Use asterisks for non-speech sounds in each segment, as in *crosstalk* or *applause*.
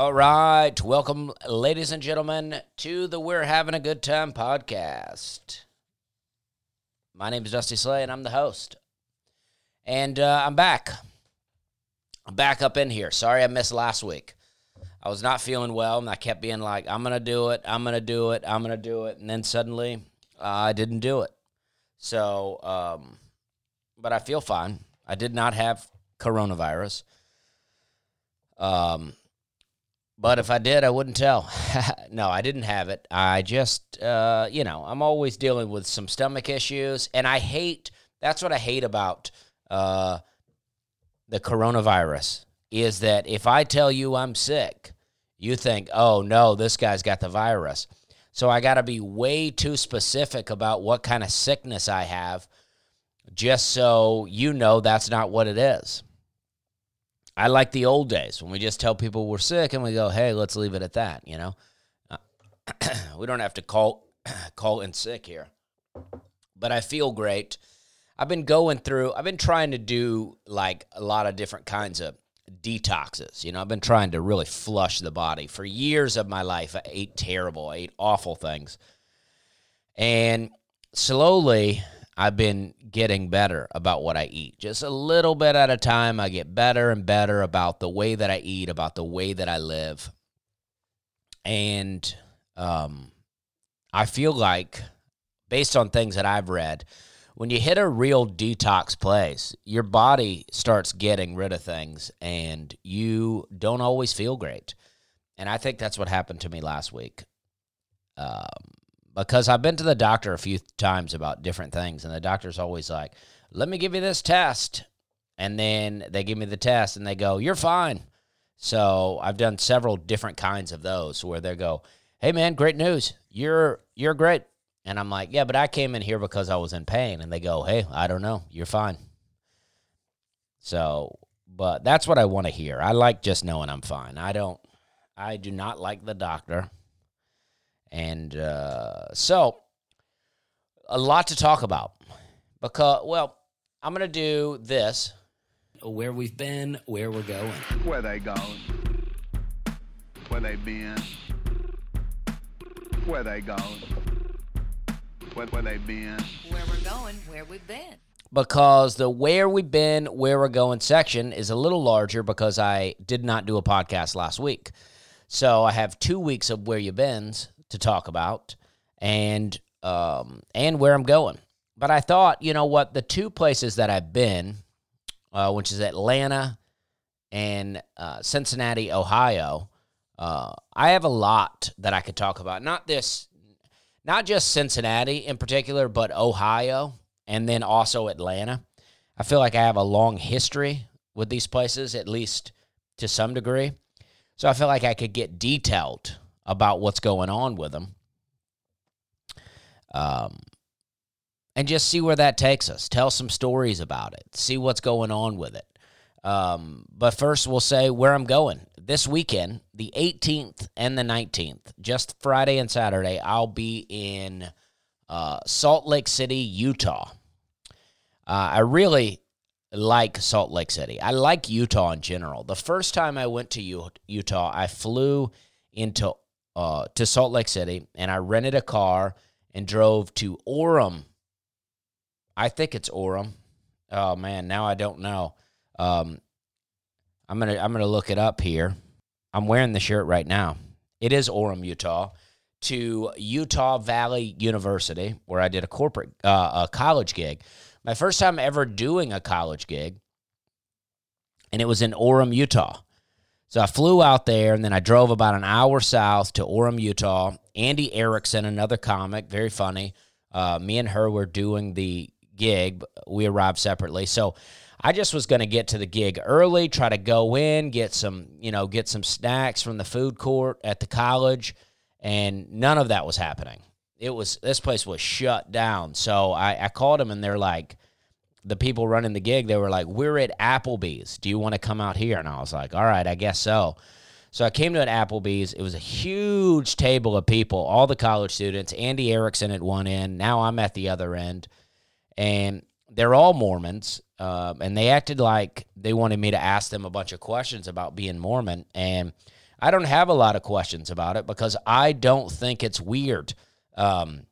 All right. Welcome, ladies and gentlemen, to the We're Having a Good Time podcast. My name is Dusty Slay, and I'm the host. And uh, I'm back. I'm back up in here. Sorry I missed last week. I was not feeling well, and I kept being like, I'm going to do it, I'm going to do it, I'm going to do it. And then suddenly uh, I didn't do it. So, um, but I feel fine. I did not have coronavirus. Um, but if I did, I wouldn't tell. *laughs* no, I didn't have it. I just, uh, you know, I'm always dealing with some stomach issues, and I hate. That's what I hate about uh, the coronavirus is that if I tell you I'm sick, you think, oh no, this guy's got the virus. So I got to be way too specific about what kind of sickness I have, just so you know that's not what it is. I like the old days when we just tell people we're sick and we go, "Hey, let's leave it at that." You know, uh, *clears throat* we don't have to call *clears throat* call in sick here. But I feel great. I've been going through. I've been trying to do like a lot of different kinds of detoxes. You know, I've been trying to really flush the body for years of my life. I ate terrible. I ate awful things, and slowly I've been getting better about what I eat. Just a little bit at a time, I get better and better about the way that I eat, about the way that I live. And um, I feel like, based on things that I've read, when you hit a real detox place, your body starts getting rid of things and you don't always feel great. And I think that's what happened to me last week. Um, because I've been to the doctor a few times about different things, and the doctor's always like, "Let me give you this test," and then they give me the test, and they go, "You're fine." So I've done several different kinds of those where they go, "Hey man, great news, you're you're great," and I'm like, "Yeah, but I came in here because I was in pain," and they go, "Hey, I don't know, you're fine." So, but that's what I want to hear. I like just knowing I'm fine. I don't. I do not like the doctor. And uh, so, a lot to talk about. Because, well, I'm going to do this where we've been, where we're going. Where they going? Where they been? Where they going? Where, where they been? where we're going, where we've been. Because the where we've been, where we're going section is a little larger because I did not do a podcast last week. So I have two weeks of where you've been's to talk about and um, and where I'm going. But I thought, you know what, the two places that I've been, uh, which is Atlanta and uh, Cincinnati, Ohio, uh, I have a lot that I could talk about. Not this, not just Cincinnati in particular, but Ohio and then also Atlanta. I feel like I have a long history with these places, at least to some degree. So I feel like I could get detailed about what's going on with them. Um, and just see where that takes us. Tell some stories about it. See what's going on with it. Um, but first, we'll say where I'm going this weekend, the 18th and the 19th, just Friday and Saturday. I'll be in uh, Salt Lake City, Utah. Uh, I really like Salt Lake City. I like Utah in general. The first time I went to U- Utah, I flew into uh, to Salt Lake City and I rented a car and drove to Orem. I think it's Orem. Oh man, now I don't know. Um, I'm gonna I'm gonna look it up here. I'm wearing the shirt right now. It is Orem, Utah, to Utah Valley University, where I did a corporate uh, a college gig. My first time ever doing a college gig, and it was in Orem, Utah. So I flew out there, and then I drove about an hour south to Orem, Utah. Andy Erickson, another comic, very funny. Uh, me and her were doing the gig. We arrived separately, so I just was going to get to the gig early, try to go in, get some, you know, get some snacks from the food court at the college, and none of that was happening. It was this place was shut down. So I, I called them, and they're like, the people running the gig, they were like, "We're at Applebee's. Do you want to come out here?" And I was like, "All right, I guess so." So I came to an Applebee's. It was a huge table of people, all the college students. Andy Erickson at one end. Now I'm at the other end. And they're all Mormons. Um, and they acted like they wanted me to ask them a bunch of questions about being Mormon. And I don't have a lot of questions about it because I don't think it's weird. Um,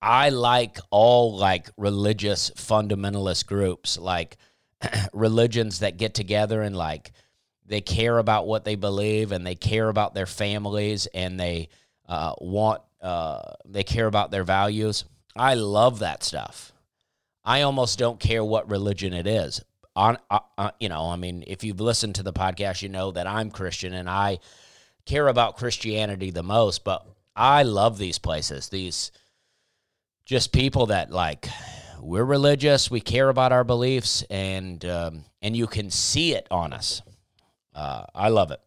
I like all like religious fundamentalist groups, like *clears throat* religions that get together and like they care about what they believe and they care about their families and they uh, want uh, they care about their values. I love that stuff. I almost don't care what religion it is. On, uh, uh, you know, I mean, if you've listened to the podcast, you know that I'm Christian and I care about Christianity the most. But I love these places. These just people that like we're religious, we care about our beliefs, and um, and you can see it on us. Uh, I love it.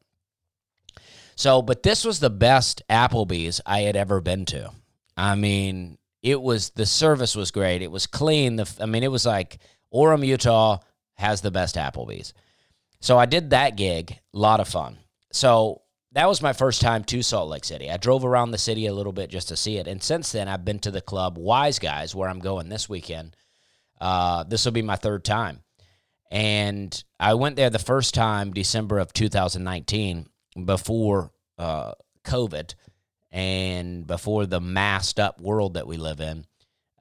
So, but this was the best Applebee's I had ever been to. I mean, it was the service was great. It was clean. The I mean, it was like Orem, Utah has the best Applebee's. So I did that gig, a lot of fun. So that was my first time to Salt Lake City. I drove around the city a little bit just to see it, and since then I've been to the club Wise Guys, where I'm going this weekend. Uh, this will be my third time, and I went there the first time December of 2019 before uh, COVID and before the masked up world that we live in.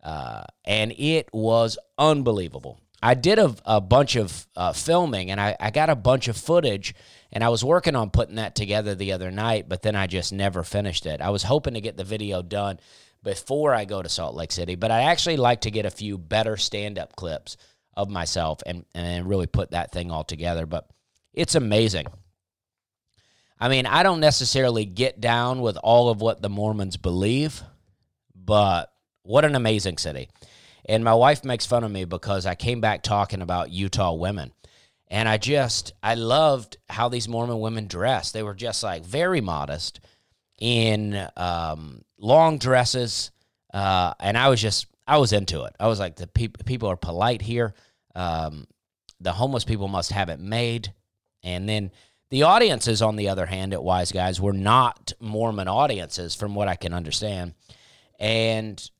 Uh, and it was unbelievable. I did a, a bunch of uh, filming and I, I got a bunch of footage and I was working on putting that together the other night, but then I just never finished it. I was hoping to get the video done before I go to Salt Lake City, but I actually like to get a few better stand up clips of myself and, and really put that thing all together. But it's amazing. I mean, I don't necessarily get down with all of what the Mormons believe, but what an amazing city. And my wife makes fun of me because I came back talking about Utah women. And I just, I loved how these Mormon women dressed. They were just like very modest in um, long dresses. Uh, and I was just, I was into it. I was like, the peop people are polite here. Um, the homeless people must have it made. And then the audiences, on the other hand, at Wise Guys were not Mormon audiences, from what I can understand. And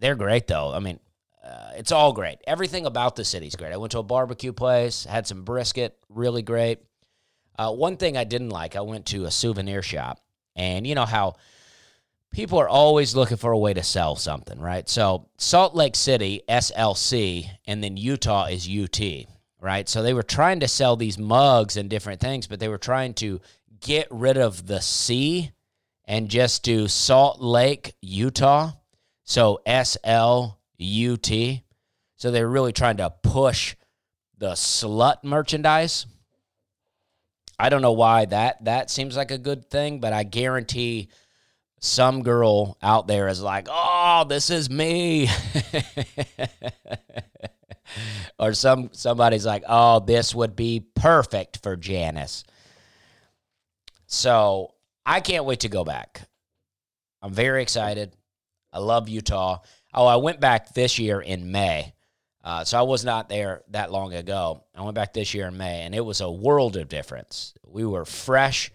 they're great, though. I mean, uh, it's all great. Everything about the city's great. I went to a barbecue place, had some brisket, really great. Uh, one thing I didn't like, I went to a souvenir shop, and you know how people are always looking for a way to sell something, right? So Salt Lake City, SLC, and then Utah is UT, right? So they were trying to sell these mugs and different things, but they were trying to get rid of the C and just do Salt Lake, Utah. So SL UT. So they're really trying to push the slut merchandise. I don't know why that that seems like a good thing, but I guarantee some girl out there is like, "Oh, this is me." *laughs* or some somebody's like, "Oh, this would be perfect for Janice." So, I can't wait to go back. I'm very excited. I love Utah. Oh, I went back this year in May. Uh, so I was not there that long ago. I went back this year in May, and it was a world of difference. We were fresh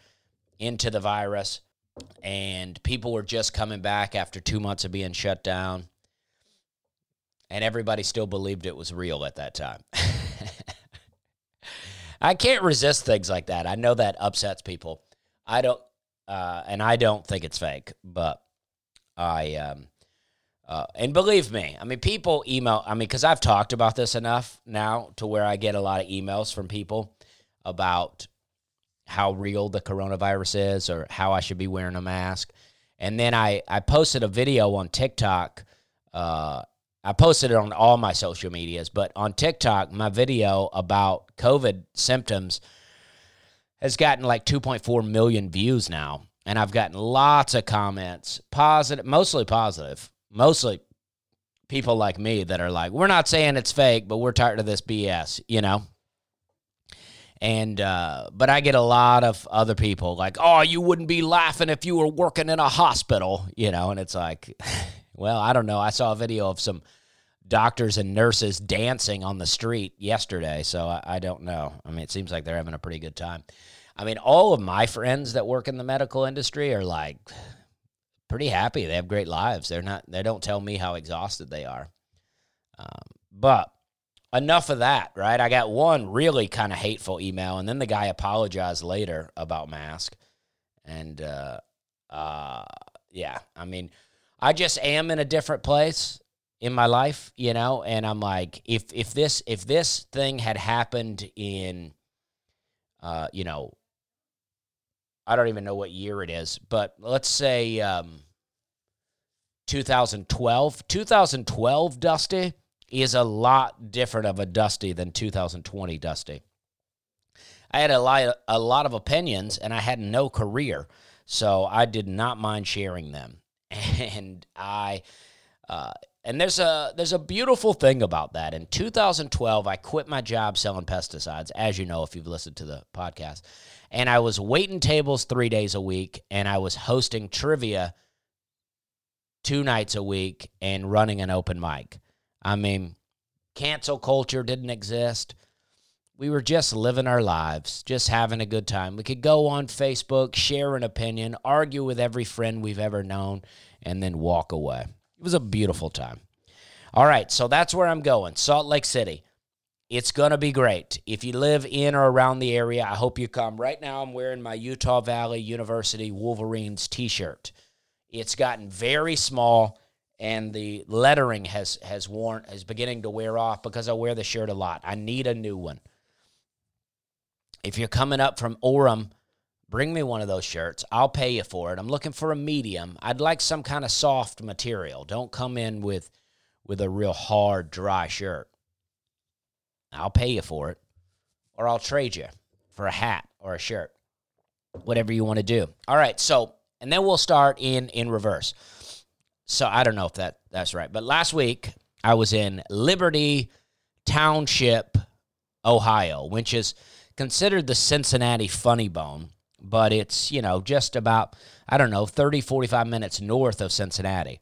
into the virus, and people were just coming back after two months of being shut down. And everybody still believed it was real at that time. *laughs* I can't resist things like that. I know that upsets people. I don't, uh, and I don't think it's fake, but I, um, uh, and believe me, I mean, people email, I mean, because I've talked about this enough now to where I get a lot of emails from people about how real the coronavirus is or how I should be wearing a mask. And then I, I posted a video on TikTok. Uh, I posted it on all my social medias, but on TikTok, my video about COVID symptoms has gotten like 2.4 million views now. And I've gotten lots of comments, positive, mostly positive, mostly people like me that are like, we're not saying it's fake, but we're tired of this BS, you know? And, uh, but I get a lot of other people like, oh, you wouldn't be laughing if you were working in a hospital, you know? And it's like, *laughs* well, I don't know. I saw a video of some doctors and nurses dancing on the street yesterday, so I, I don't know. I mean, it seems like they're having a pretty good time. I mean, all of my friends that work in the medical industry are like pretty happy. They have great lives. They're not. They don't tell me how exhausted they are. Um, but enough of that, right? I got one really kind of hateful email, and then the guy apologized later about mask, and uh, uh, yeah, I mean, I just am in a different place in my life, you know, and I'm like, if if this if this thing had happened in, uh, you know, I don't even know what year it is, but let's say um, 2012, 2012 Dusty is a lot different of a Dusty than 2020 Dusty. I had a lot, a lot of opinions and I had no career, so I did not mind sharing them. *laughs* And I, uh, and there's a there's a beautiful thing about that. In 2012, I quit my job selling pesticides, as you know if you've listened to the podcast, and I was waiting tables three days a week, and I was hosting trivia two nights a week and running an open mic. I mean, cancel culture didn't exist. We were just living our lives, just having a good time. We could go on Facebook, share an opinion, argue with every friend we've ever known, and then walk away. It was a beautiful time. All right, so that's where I'm going Salt Lake City. It's going to be great. If you live in or around the area, I hope you come. Right now, I'm wearing my Utah Valley University Wolverines t shirt. It's gotten very small and the lettering has has worn is beginning to wear off because I wear the shirt a lot. I need a new one. If you're coming up from Orem, bring me one of those shirts. I'll pay you for it. I'm looking for a medium. I'd like some kind of soft material. Don't come in with with a real hard, dry shirt. I'll pay you for it. Or I'll trade you for a hat or a shirt. Whatever you want to do. All right, so and then we'll start in in reverse. So I don't know if that that's right, but last week I was in Liberty Township, Ohio, which is considered the Cincinnati funny bone, but it's, you know, just about I don't know, 30 45 minutes north of Cincinnati.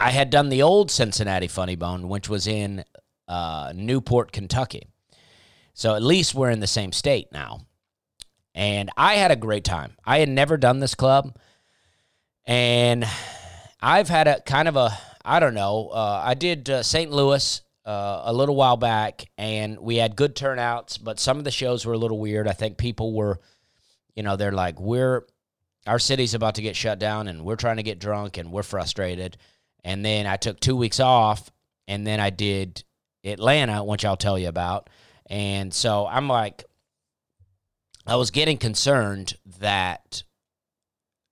I had done the old Cincinnati funny bone, which was in uh, Newport, Kentucky. So at least we're in the same state now. And I had a great time. I had never done this club. And I've had a kind of a, I don't know, uh, I did uh, St. Louis uh, a little while back, and we had good turnouts, but some of the shows were a little weird. I think people were, you know, they're like, we're, our city's about to get shut down, and we're trying to get drunk, and we're frustrated. And then I took two weeks off, and then I did Atlanta, which I'll tell you about. And so I'm like, I was getting concerned that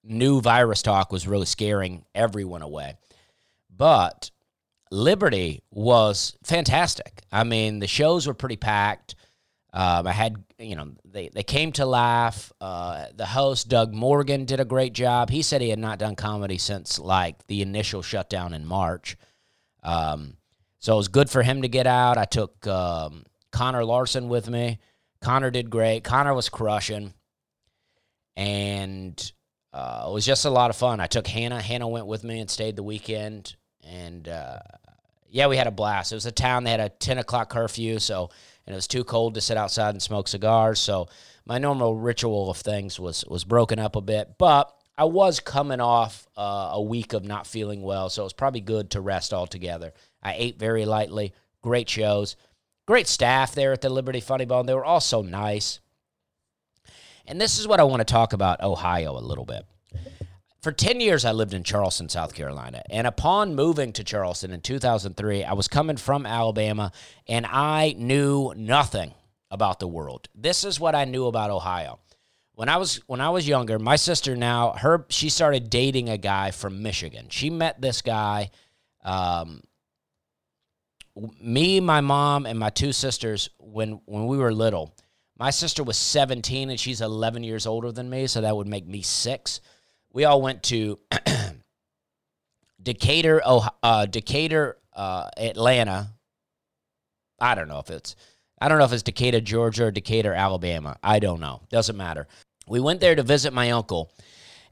new virus talk was really scaring everyone away. But Liberty was fantastic. I mean, the shows were pretty packed. Um, I had, you know, they, they came to laugh. Uh, the host, Doug Morgan, did a great job. He said he had not done comedy since like the initial shutdown in March. Um, so it was good for him to get out. I took um, Connor Larson with me. Connor did great. Connor was crushing. And uh, it was just a lot of fun. I took Hannah. Hannah went with me and stayed the weekend. And uh, yeah, we had a blast. It was a town. They had a 10 o'clock curfew. So, and it was too cold to sit outside and smoke cigars. So my normal ritual of things was, was broken up a bit. But I was coming off uh, a week of not feeling well. So it was probably good to rest altogether. I ate very lightly. Great shows. Great staff there at the Liberty Funny Bone. They were all so nice. And this is what I want to talk about Ohio a little bit. For 10 years, I lived in Charleston, South Carolina. And upon moving to Charleston in 2003, I was coming from Alabama and I knew nothing about the world. This is what I knew about Ohio. When I was when I was younger, my sister now her she started dating a guy from Michigan. She met this guy um, me, my mom, and my two sisters when when we were little. My sister was 17 and she's 11 years older than me, so that would make me six. We all went to *clears throat* Decatur, oh, uh, Decatur, uh, Atlanta. I don't know if it's I don't know if it's Decatur, Georgia, or Decatur, Alabama. I don't know. Doesn't matter. We went there to visit my uncle,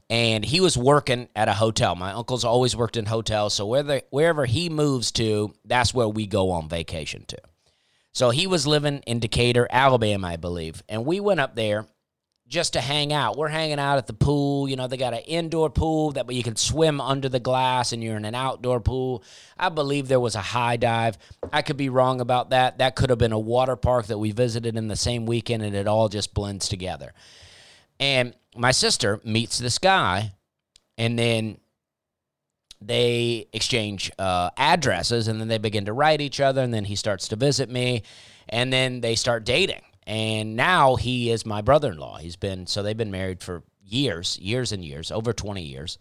and he was working at a hotel. My uncle's always worked in hotels, so wherever wherever he moves to, that's where we go on vacation to. So he was living in Decatur, Alabama, I believe. And we went up there just to hang out. We're hanging out at the pool. You know, they got an indoor pool that you can swim under the glass and you're in an outdoor pool. I believe there was a high dive. I could be wrong about that. That could have been a water park that we visited in the same weekend and it all just blends together. And my sister meets this guy and then they exchange uh, addresses and then they begin to write each other and then he starts to visit me and then they start dating. And now he is my brother-in-law. He's been so they've been married for years years and years over 20 years.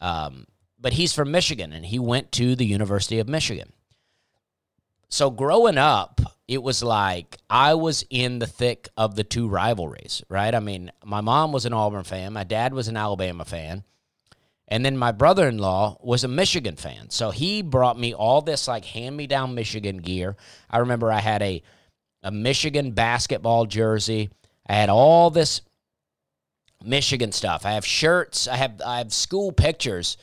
Um, but he's from michigan and he went to the university of michigan so growing up it was like i was in the thick of the two rivalries right i mean my mom was an auburn fan my dad was an alabama fan and then my brother in law was a Michigan fan. So he brought me all this like hand me down Michigan gear. I remember I had a, a Michigan basketball jersey. I had all this Michigan stuff. I have shirts. I have I have school pictures.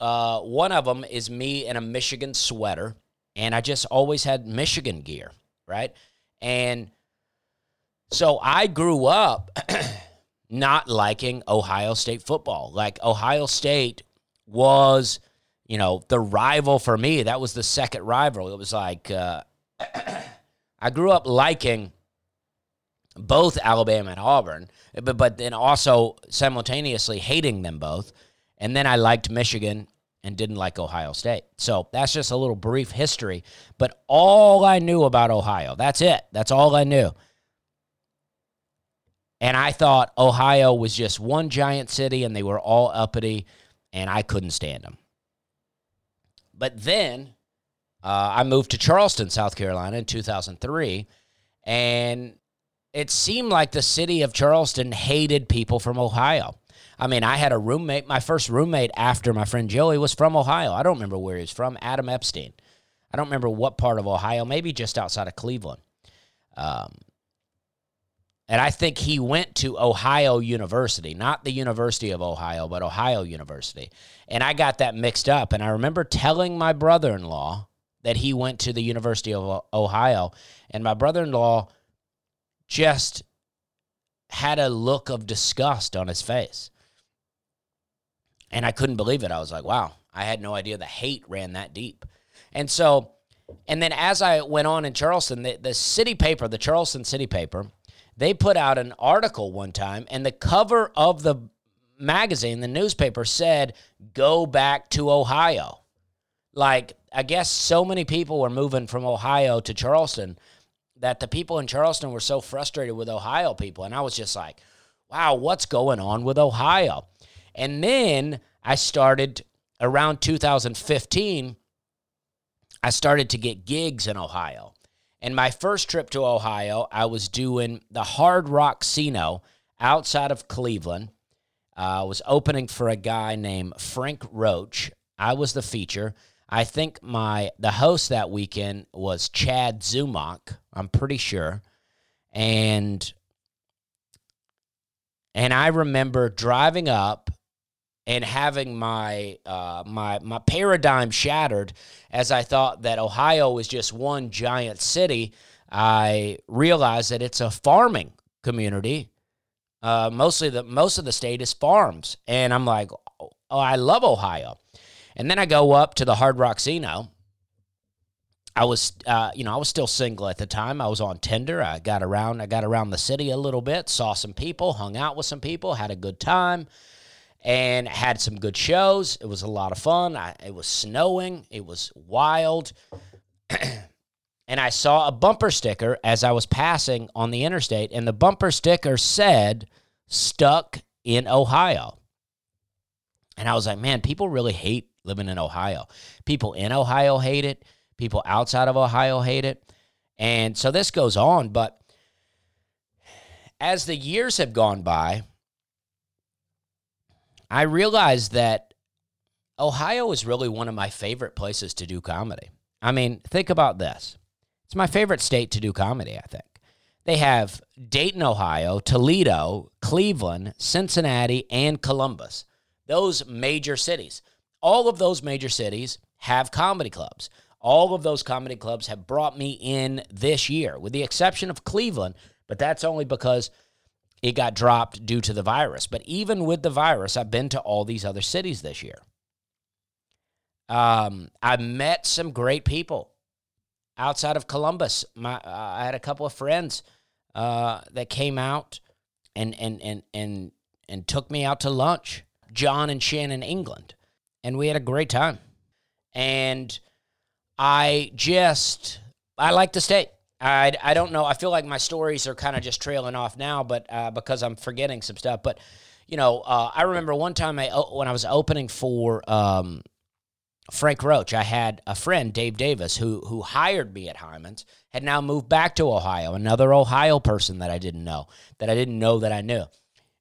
Uh, one of them is me in a Michigan sweater, and I just always had Michigan gear, right? And so I grew up *clears throat* not liking Ohio State football. Like Ohio State was, you know, the rival for me. That was the second rival. It was like uh, *clears throat* I grew up liking both Alabama and Auburn, but but then also simultaneously hating them both. And then I liked Michigan and didn't like Ohio State. So that's just a little brief history. But all I knew about Ohio, that's it. That's all I knew. And I thought Ohio was just one giant city and they were all uppity, and I couldn't stand them. But then uh, I moved to Charleston, South Carolina in 2003, and it seemed like the city of Charleston hated people from Ohio. I mean, I had a roommate, my first roommate after my friend Joey was from Ohio. I don't remember where he was from, Adam Epstein. I don't remember what part of Ohio, maybe just outside of Cleveland. Um, and I think he went to Ohio University, not the University of Ohio, but Ohio University. And I got that mixed up. And I remember telling my brother in law that he went to the University of Ohio. And my brother in law just had a look of disgust on his face. And I couldn't believe it. I was like, wow, I had no idea the hate ran that deep. And so, and then as I went on in Charleston, the, the city paper, the Charleston city paper, they put out an article one time, and the cover of the magazine, the newspaper said, Go back to Ohio. Like, I guess so many people were moving from Ohio to Charleston that the people in Charleston were so frustrated with Ohio people. And I was just like, wow, what's going on with Ohio? And then I started around 2015, I started to get gigs in Ohio. And my first trip to Ohio, I was doing the Hard Rock Casino outside of Cleveland. Uh, I was opening for a guy named Frank Roach. I was the feature. I think my the host that weekend was Chad Zumock. I'm pretty sure, and and I remember driving up and having my uh, my my paradigm shattered as I thought that Ohio was just one giant city. I realized that it's a farming community. Uh, mostly the most of the state is farms, and I'm like, oh, I love Ohio. And then I go up to the Hard Rock Casino. I was, uh, you know, I was still single at the time. I was on Tinder. I got around, I got around the city a little bit, saw some people, hung out with some people, had a good time and had some good shows. It was a lot of fun. I, it was snowing. It was wild. *clears throat* and I saw a bumper sticker as I was passing on the interstate, and the bumper sticker said, stuck in Ohio. And I was like, man, people really hate living in Ohio. People in Ohio hate it. People outside of Ohio hate it. And so this goes on. But as the years have gone by, I realized that Ohio is really one of my favorite places to do comedy. I mean, think about this. It's my favorite state to do comedy, I think. They have Dayton, Ohio, Toledo, Cleveland, Cincinnati, and Columbus. Those major cities. All of those major cities have comedy clubs. All of those comedy clubs have brought me in this year, with the exception of Cleveland, but that's only because it got dropped due to the virus. But even with the virus, I've been to all these other cities this year. Um, I met some great people outside of Columbus. My, uh, I had a couple of friends uh, that came out and and and and and took me out to lunch. John and Shannon England, and we had a great time. And I just I like the state. I, I don't know. I feel like my stories are kind of just trailing off now, but uh, because I'm forgetting some stuff. But you know, uh, I remember one time I o- when I was opening for um, Frank Roach, I had a friend, Dave Davis, who who hired me at Hyman's, had now moved back to Ohio. Another Ohio person that I didn't know, that I didn't know that I knew,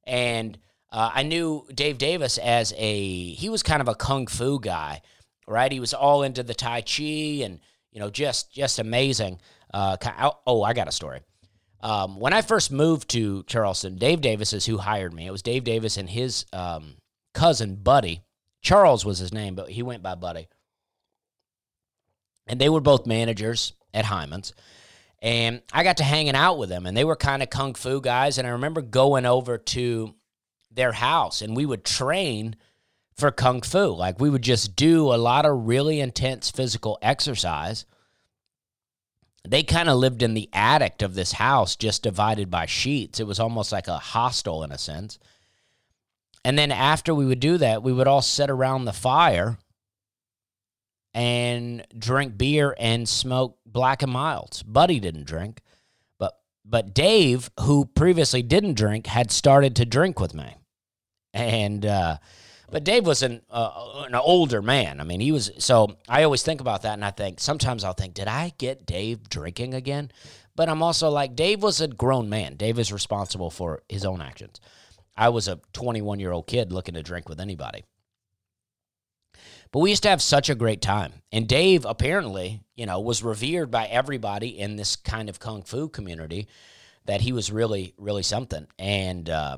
and uh, I knew Dave Davis as a he was kind of a kung fu guy, right? He was all into the Tai Chi and you know just just amazing. Uh, oh, I got a story. Um, when I first moved to Charleston, Dave Davis is who hired me. It was Dave Davis and his um, cousin Buddy. Charles was his name, but he went by Buddy. And they were both managers at Hyman's. And I got to hanging out with them, and they were kind of kung fu guys. And I remember going over to their house, and we would train for kung fu. Like we would just do a lot of really intense physical exercise. They kind of lived in the attic of this house, just divided by sheets. It was almost like a hostel in a sense. And then after we would do that, we would all sit around the fire and drink beer and smoke black and milds. Buddy didn't drink, but but Dave, who previously didn't drink, had started to drink with me, and uh, but Dave was an uh, an older man. I mean, he was so. I always think about that, and I think sometimes I'll think, did I get Dave drinking again? But I'm also like, Dave was a grown man. Dave is responsible for his own actions. I was a 21 year old kid looking to drink with anybody. But we used to have such a great time. And Dave apparently, you know, was revered by everybody in this kind of kung fu community that he was really, really something. And uh,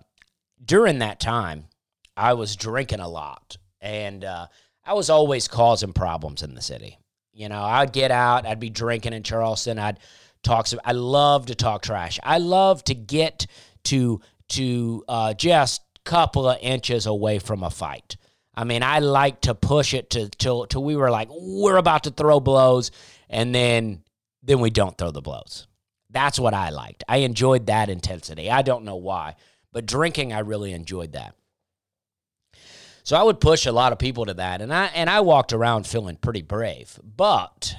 during that time, I was drinking a lot. And uh, I was always causing problems in the city. You know, I'd get out, I'd be drinking in Charleston, I'd talk some, I love to talk trash. I love to get to to uh, just couple of inches away from a fight. I mean, I like to push it to till till we were like we're about to throw blows, and then then we don't throw the blows. That's what I liked. I enjoyed that intensity. I don't know why, but drinking, I really enjoyed that. So I would push a lot of people to that, and I and I walked around feeling pretty brave. But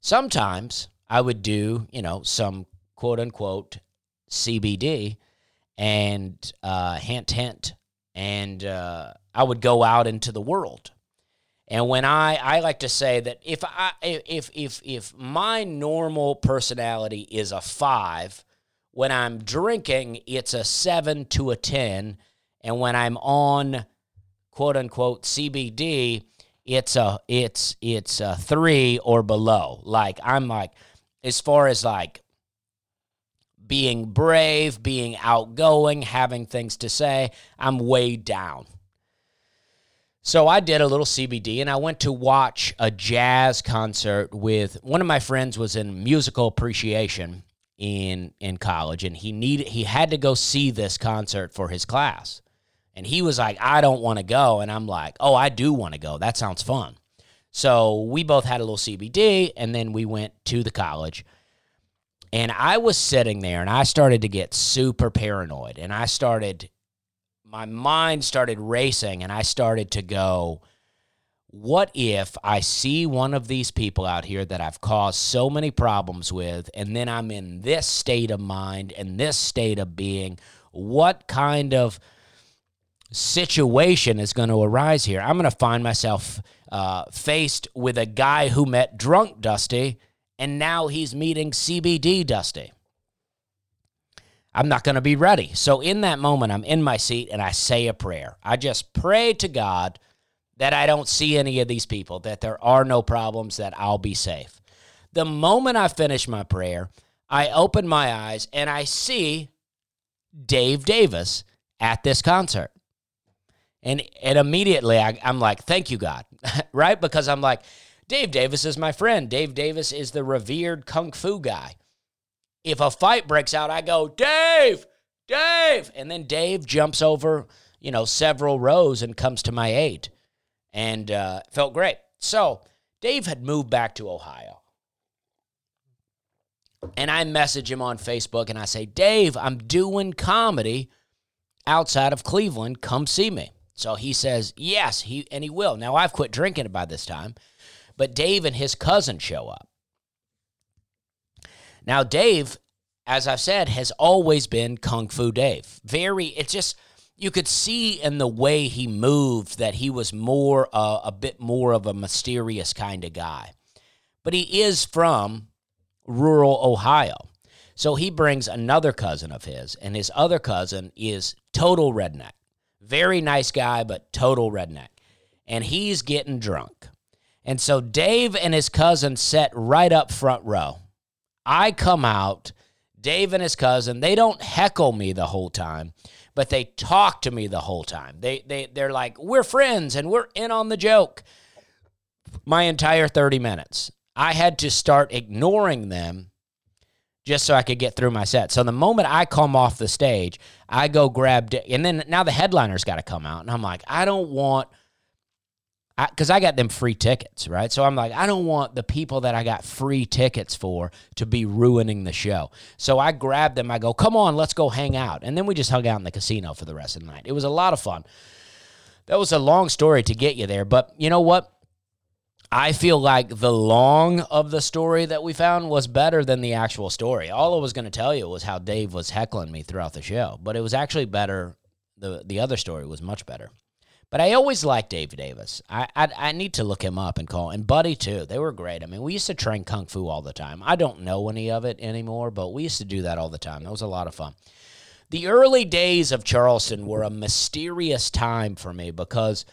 sometimes I would do, you know, some quote unquote CBD and uh, hint, hint, and uh, I would go out into the world. And when I, I like to say that if I if if if my normal personality is a five, when I'm drinking, it's a seven to a ten, and when I'm on quote unquote CBD, it's a it's it's a three or below. Like I'm like as far as like being brave, being outgoing, having things to say, I'm way down. So I did a little CBD and I went to watch a jazz concert with one of my friends was in musical appreciation in in college and he needed he had to go see this concert for his class. And he was like, I don't want to go. And I'm like, oh, I do want to go. That sounds fun. So we both had a little CBD and then we went to the college. And I was sitting there and I started to get super paranoid. And I started, my mind started racing and I started to go, what if I see one of these people out here that I've caused so many problems with, and then I'm in this state of mind and this state of being? What kind of situation is going to arise here? I'm going to find myself uh, faced with a guy who met drunk Dusty, and now he's meeting CBD Dusty. I'm not going to be ready. So, in that moment, I'm in my seat and I say a prayer. I just pray to God that I don't see any of these people, that there are no problems, that I'll be safe. The moment I finish my prayer, I open my eyes and I see Dave Davis at this concert. And, and immediately I, I'm like, thank you, God, *laughs* right? Because I'm like, Dave Davis is my friend. Dave Davis is the revered kung fu guy. If a fight breaks out, I go, Dave, Dave. And then Dave jumps over, you know, several rows and comes to my aid. And uh, felt great. So Dave had moved back to Ohio. And I message him on Facebook and I say, Dave, I'm doing comedy outside of Cleveland. Come see me. So he says, yes, he and he will. Now I've quit drinking by this time, but Dave and his cousin show up. Now, Dave, as I've said, has always been Kung Fu Dave. Very, it's just, you could see in the way he moved that he was more, uh, a bit more of a mysterious kind of guy. But he is from rural Ohio. So he brings another cousin of his, and his other cousin is total redneck. Very nice guy, but total redneck. And he's getting drunk. And so Dave and his cousin sit right up front row. I come out, Dave and his cousin, they don't heckle me the whole time, but they talk to me the whole time. They they they're like, "We're friends and we're in on the joke." My entire 30 minutes. I had to start ignoring them just so I could get through my set. So the moment I come off the stage, I go grab, and then now the headliner's got to come out, and I'm like, I don't want, because I, got them free tickets, right? So I'm like, I don't want the people that I got free tickets for to be ruining the show. So I grab them, I go, come on, let's go hang out, and then we just hung out in the casino for the rest of the night. It was a lot of fun. That was a long story to get you there, but you know what? I feel like the long of the story that we found was better than the actual story. All I was going to tell you was how Dave was heckling me throughout the show, but it was actually better. The the other story was much better. But I always liked Dave Davis. I, I I need to look him up and call and Buddy too. They were great. I mean, we used to train kung fu all the time. I don't know any of it anymore, but we used to do that all the time. That was a lot of fun. The early days of Charleston were a mysterious time for me because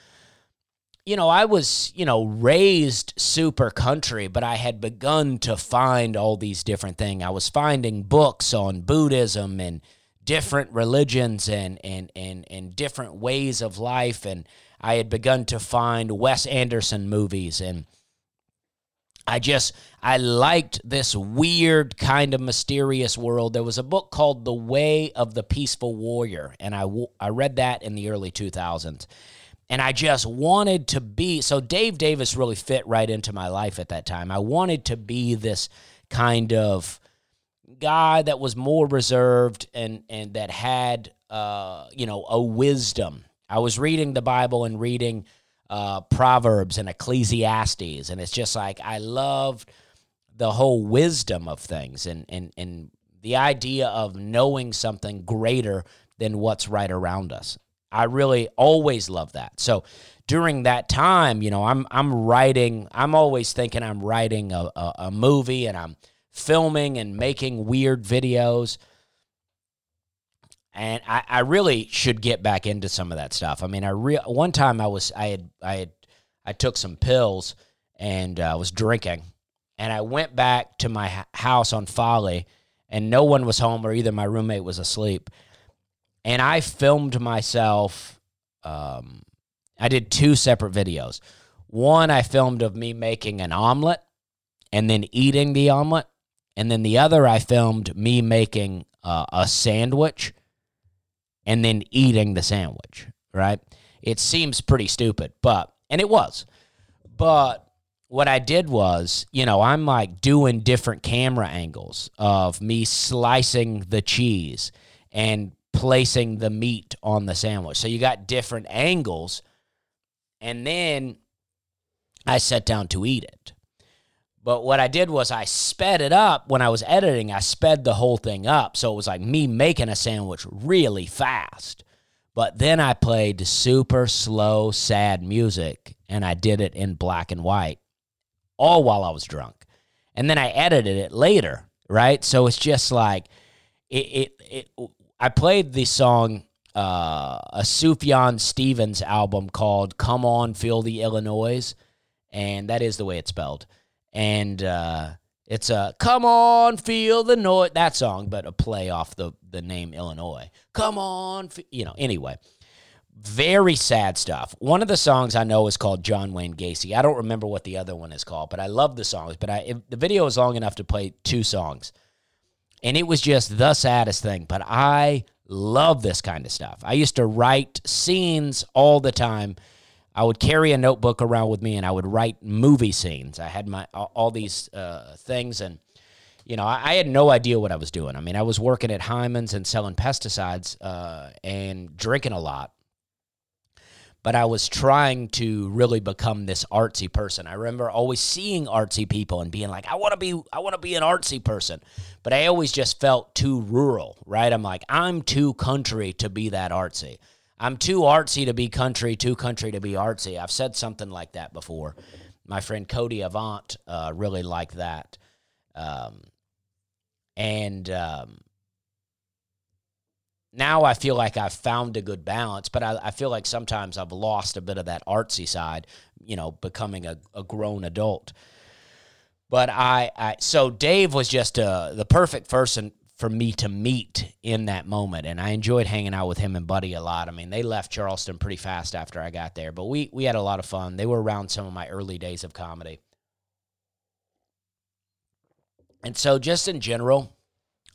you know, I was, you know, raised super country, but I had begun to find all these different things. I was finding books on Buddhism and different religions and and and and different ways of life and I had begun to find Wes Anderson movies and I just I liked this weird kind of mysterious world. There was a book called The Way of the Peaceful Warrior and I I read that in the early 2000s and I just wanted to be so Dave Davis really fit right into my life at that time. I wanted to be this kind of guy that was more reserved and and that had uh you know a wisdom. I was reading the Bible and reading uh Proverbs and Ecclesiastes and it's just like I loved the whole wisdom of things and and and the idea of knowing something greater than what's right around us. I really always love that. So during that time, you know, I'm I'm writing. I'm always thinking I'm writing a, a, a movie and I'm filming and making weird videos. And I, I really should get back into some of that stuff. I mean, I re- one time I was I had I had I took some pills and uh, was drinking, and I went back to my house on Folly, and no one was home, or either my roommate was asleep and I filmed myself. Um, I did two separate videos. One I filmed of me making an omelet and then eating the omelet, and then the other I filmed me making uh, a sandwich and then eating the sandwich. Right? It seems pretty stupid, but and it was, but what I did was, you know, I'm like doing different camera angles of me slicing the cheese and placing the meat on the sandwich. So you got different angles. And then I sat down to eat it. But what I did was I sped it up when I was editing. I sped the whole thing up. So it was like me making a sandwich really fast. But then I played super slow, sad music and I did it in black and white, all while I was drunk. And then I edited it later, right? So it's just like it, it, it I played the song, uh, a Sufjan Stevens album called "Come On, Feel the Illinoise," and that is the way it's spelled. And uh, it's a "Come On, Feel the Noise" that song, but a play off the the name Illinois. Come on, you know. Anyway, Very sad stuff. One of the songs I know is called John Wayne Gacy. I don't remember what the other one is called, but I love the songs. But I, the video is long enough to play two songs. And it was just the saddest thing. But I love this kind of stuff. I used to write scenes all the time. I would carry a notebook around with me and I would write movie scenes. I had my all these uh, things and you know, I, I, had no idea what I was doing. I mean, I was working at Hyman's and selling pesticides uh, and drinking a lot but I was trying to really become this artsy person. I remember always seeing artsy people and being like, I want to be I want to be an artsy person. But I always just felt too rural, right? I'm like, I'm too country to be that artsy. I'm too artsy to be country, too country to be artsy. I've said something like that before. My friend Cody Avant uh, really liked that. Um, and um, now I feel like I've found a good balance, but I, I, feel like sometimes I've lost a bit of that artsy side, you know, becoming a, a grown adult. But I, I, so Dave was just uh, the perfect person for me to meet in that moment, and I enjoyed hanging out with him and Buddy a lot. I mean, they left Charleston pretty fast after I got there, but we we had a lot of fun. They were around some of my early days of comedy, and so just in general,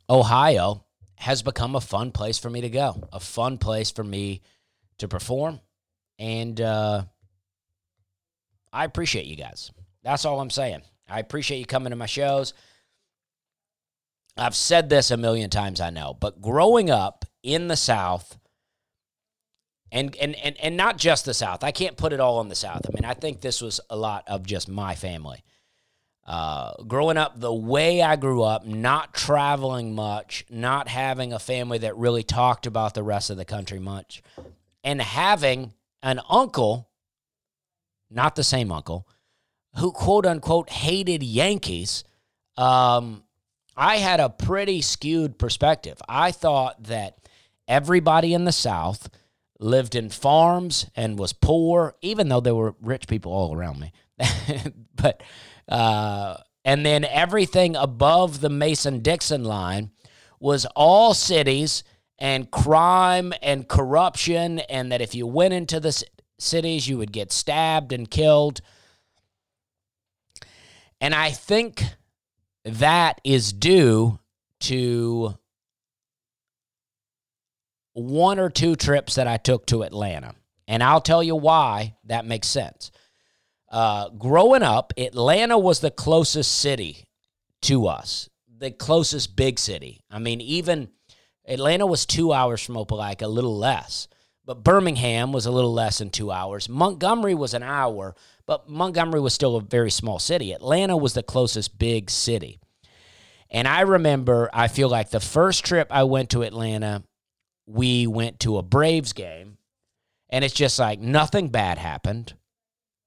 Ohio has become a fun place for me to go, a fun place for me to perform. And uh, I appreciate you guys. That's all I'm saying. I appreciate you coming to my shows. I've said this a million times, I know, but growing up in the South, and, and, and, and not just the South, I can't put it all on the South. I mean, I think this was a lot of just my family. Uh, growing up the way I grew up, not traveling much, not having a family that really talked about the rest of the country much, and having an uncle, not the same uncle, who quote unquote hated Yankees, um, I had a pretty skewed perspective. I thought that everybody in the South lived in farms and was poor, even though there were rich people all around me. *laughs* but uh, and then everything above the Mason Dixon line was all cities and crime and corruption, and that if you went into the cities, you would get stabbed and killed. And I think that is due to one or two trips that I took to Atlanta. And I'll tell you why that makes sense. Uh, growing up, Atlanta was the closest city to us, the closest big city. I mean, even Atlanta was two hours from Opelika, a little less. But Birmingham was a little less than two hours. Montgomery was an hour, but Montgomery was still a very small city. Atlanta was the closest big city. And I remember, I feel like the first trip I went to Atlanta, we went to a Braves game, and it's just like nothing bad happened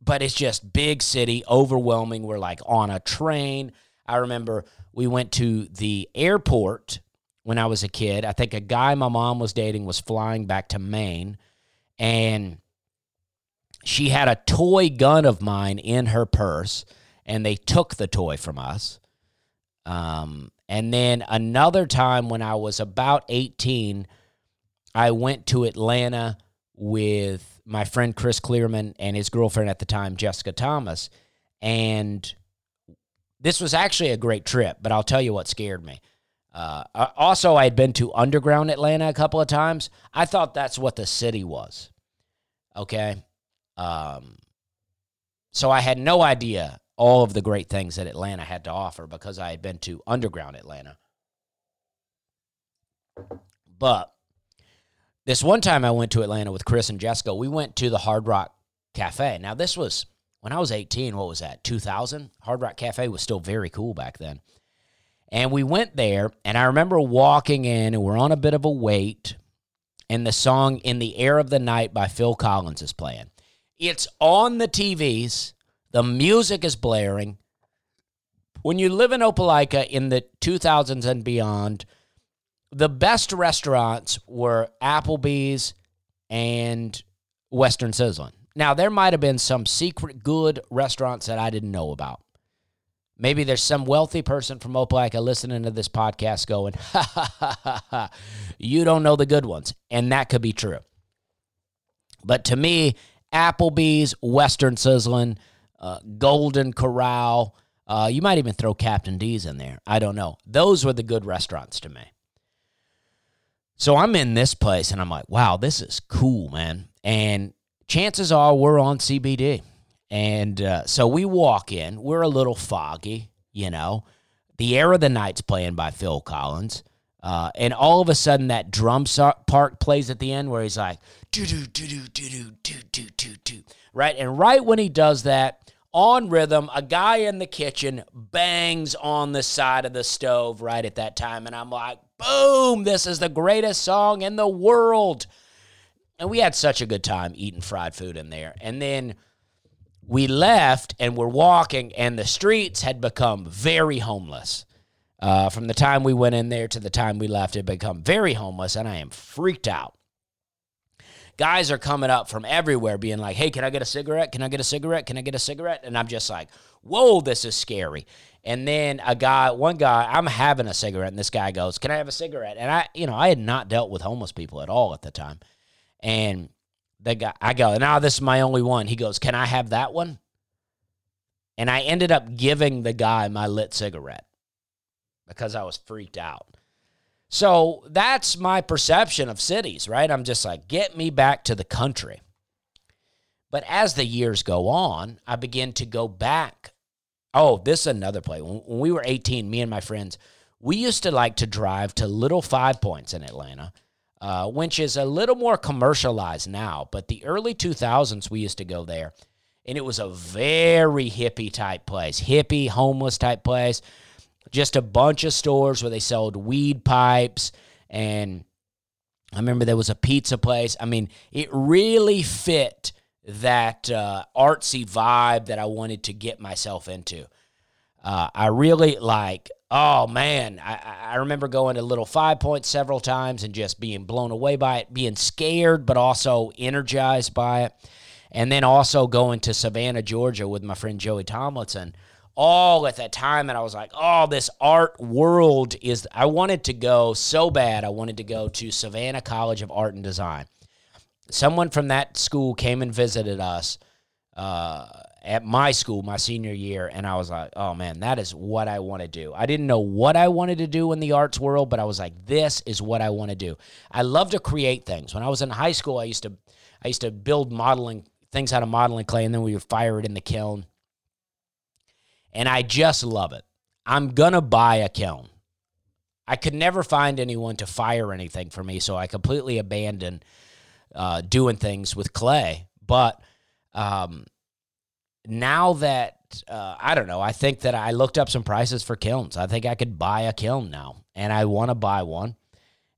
but it's just big city, overwhelming. We're like on a train. I remember we went to the airport when I was a kid. I think a guy my mom was dating was flying back to Maine, and she had a toy gun of mine in her purse, and they took the toy from us. Um, and then another time when I was about 18, I went to Atlanta with my friend Chris Clearman and his girlfriend at the time, Jessica Thomas. And this was actually a great trip, but I'll tell you what scared me. Uh, also, I had been to underground Atlanta a couple of times. I thought that's what the city was. Okay. Um, so I had no idea all of the great things that Atlanta had to offer because I had been to underground Atlanta. But this one time I went to Atlanta with Chris and Jessica. We went to the Hard Rock Cafe. Now, this was when I was 18. What was that? 2000? Hard Rock Cafe was still very cool back then. And we went there, and I remember walking in, and we're on a bit of a wait, and the song In the Air of the Night by Phil Collins is playing. It's on the TVs, the music is blaring. When you live in Opelika in the 2000s and beyond, the best restaurants were Applebee's and Western Sizzlin. Now, there might have been some secret good restaurants that I didn't know about. Maybe there's some wealthy person from Opelika listening to this podcast going, *laughs* ha, ha, ha, ha, you don't know the good ones. And that could be true. But to me, Applebee's, Western Sizzlin', uh, Golden Corral, uh, you might even throw Captain D's in there. I don't know. Those were the good restaurants to me. So I'm in this place and I'm like, wow, this is cool, man. And chances are we're on CBD. And uh, so we walk in, we're a little foggy, you know. The Air of the Night's playing by Phil Collins. Uh, and all of a sudden, that drum part plays at the end where he's like, do do do do do do do do do. Right? And right when he does that, on rhythm, a guy in the kitchen bangs on the side of the stove right at that time. And I'm like, boom, this is the greatest song in the world. And we had such a good time eating fried food in there. And then we left and we're walking, and the streets had become very homeless. Uh, from the time we went in there to the time we left, it become very homeless, and I am freaked out. Guys are coming up from everywhere being like, hey, can I get a cigarette? Can I get a cigarette? Can I get a cigarette? And I'm just like, whoa, this is scary. And then a guy, one guy, I'm having a cigarette, and this guy goes, Can I have a cigarette? And I, you know, I had not dealt with homeless people at all at the time. And the guy, I go, Now this is my only one. He goes, Can I have that one? And I ended up giving the guy my lit cigarette because I was freaked out. So that's my perception of cities, right? I'm just like, get me back to the country. But as the years go on, I begin to go back. Oh, this is another. When, when we were 18, me and my friends, we used to like to drive to Little Five Points in Atlanta, uh, which is a little more commercialized now. But the early 2000s, we used to go there. And it was a very hippie type place, hippie, homeless type place just a bunch of stores where they sold weed pipes and I remember there was a pizza place. I mean, it really fit that uh, artsy vibe that I wanted to get myself into. Uh, I really like, oh man, I, I remember going to Little Five Points several times and just being blown away by it, being scared, but also energized by it. And then also going to Savannah, Georgia with my friend Joey Tomlinson all at that time and I was like, "Oh, this art world is I wanted to go so bad. I wanted to go to Savannah College of Art and Design. Someone from that school came and visited us uh, at my school my senior year and I was like, "Oh man, that is what I want to do." I didn't know what I wanted to do in the arts world, but I was like, "This is what I want to do." I love to create things. When I was in high school, I used to I used to build modeling things out of modeling clay and then we would fire it in the kiln and I just love it. I'm to buy a kiln. I could never find anyone to fire anything for me, so I completely abandoned uh, doing things with clay. But um, now that uh, I don't know, I think that I looked up some prices for kilns. I think I could buy a kiln now, and I want to buy one.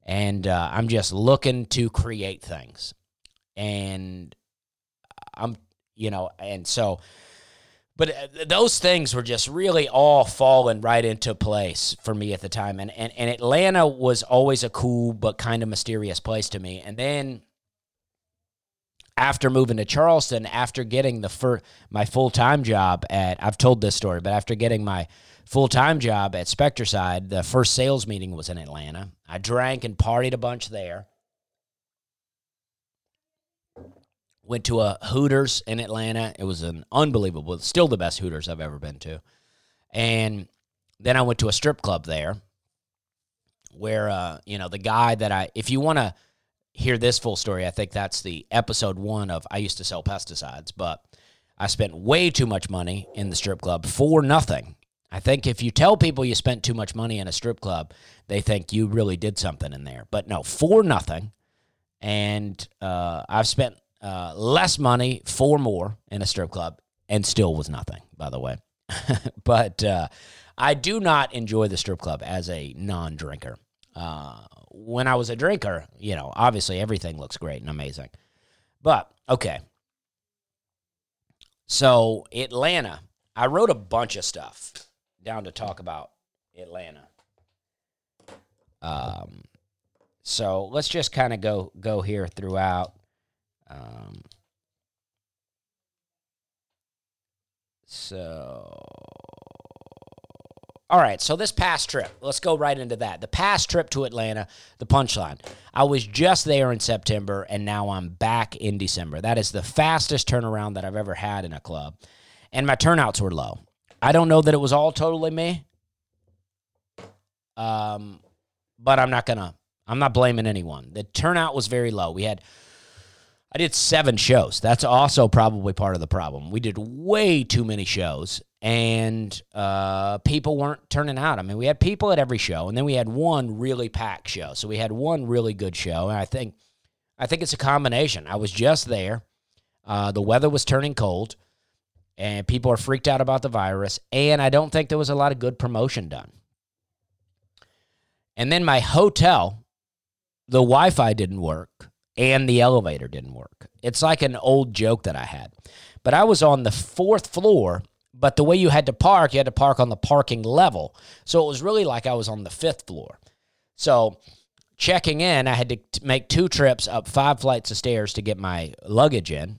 And uh, I'm just looking to create things, and I'm, you know, and so but uh, those things were just really all falling right into place for me at the time and, and and atlanta was always a cool but kind of mysterious place to me and then after moving to charleston after getting the fir- my full-time job at i've told this story but after getting my full-time job at Spectracide the first sales meeting was in atlanta i drank and partied a bunch there Went to a Hooters in Atlanta. It was an unbelievable, still the best Hooters I've ever been to. And then I went to a strip club there where, uh, you know, the guy that I, if you want to hear this full story, I think that's the episode one of I used to sell pesticides, but I spent way too much money in the strip club for nothing. I think if you tell people you spent too much money in a strip club, they think you really did something in there. But no, for nothing. And uh, I've spent uh, less money for more in a strip club and still was nothing, by the way. *laughs* but uh, I do not enjoy the strip club as a non drinker. Uh, when I was a drinker, you know, obviously everything looks great and amazing. But, okay. So, Atlanta, I wrote a bunch of stuff down to talk about Atlanta. Um, so let's just kind of go go here throughout. Um, so all right, so this past trip, let's go right into that. The past trip to Atlanta, the punchline. I was just there in September, and now I'm back in December. That is the fastest turnaround that I've ever had in a club. And my turnouts were low. I don't know that it was all totally me. Um, but I'm not gonna I'm not blaming anyone. The turnout was very low. We had I did seven shows. That's also probably part of the problem. We did way too many shows, and uh, people weren't turning out. I mean, we had people at every show, and then we had one really packed show. So we had one really good show, and I think, I think it's a combination. I was just there. Uh, the weather was turning cold, and people are freaked out about the virus, and I don't think there was a lot of good promotion done. And then my hotel, the Wi-Fi didn't work and the elevator didn't work. It's like an old joke that I had. But I was on the fourth floor, but the way you had to park, you had to park on the parking level. So it was really like I was on the fifth floor. So checking in, I had to t- make two trips up five flights of stairs to get my luggage in.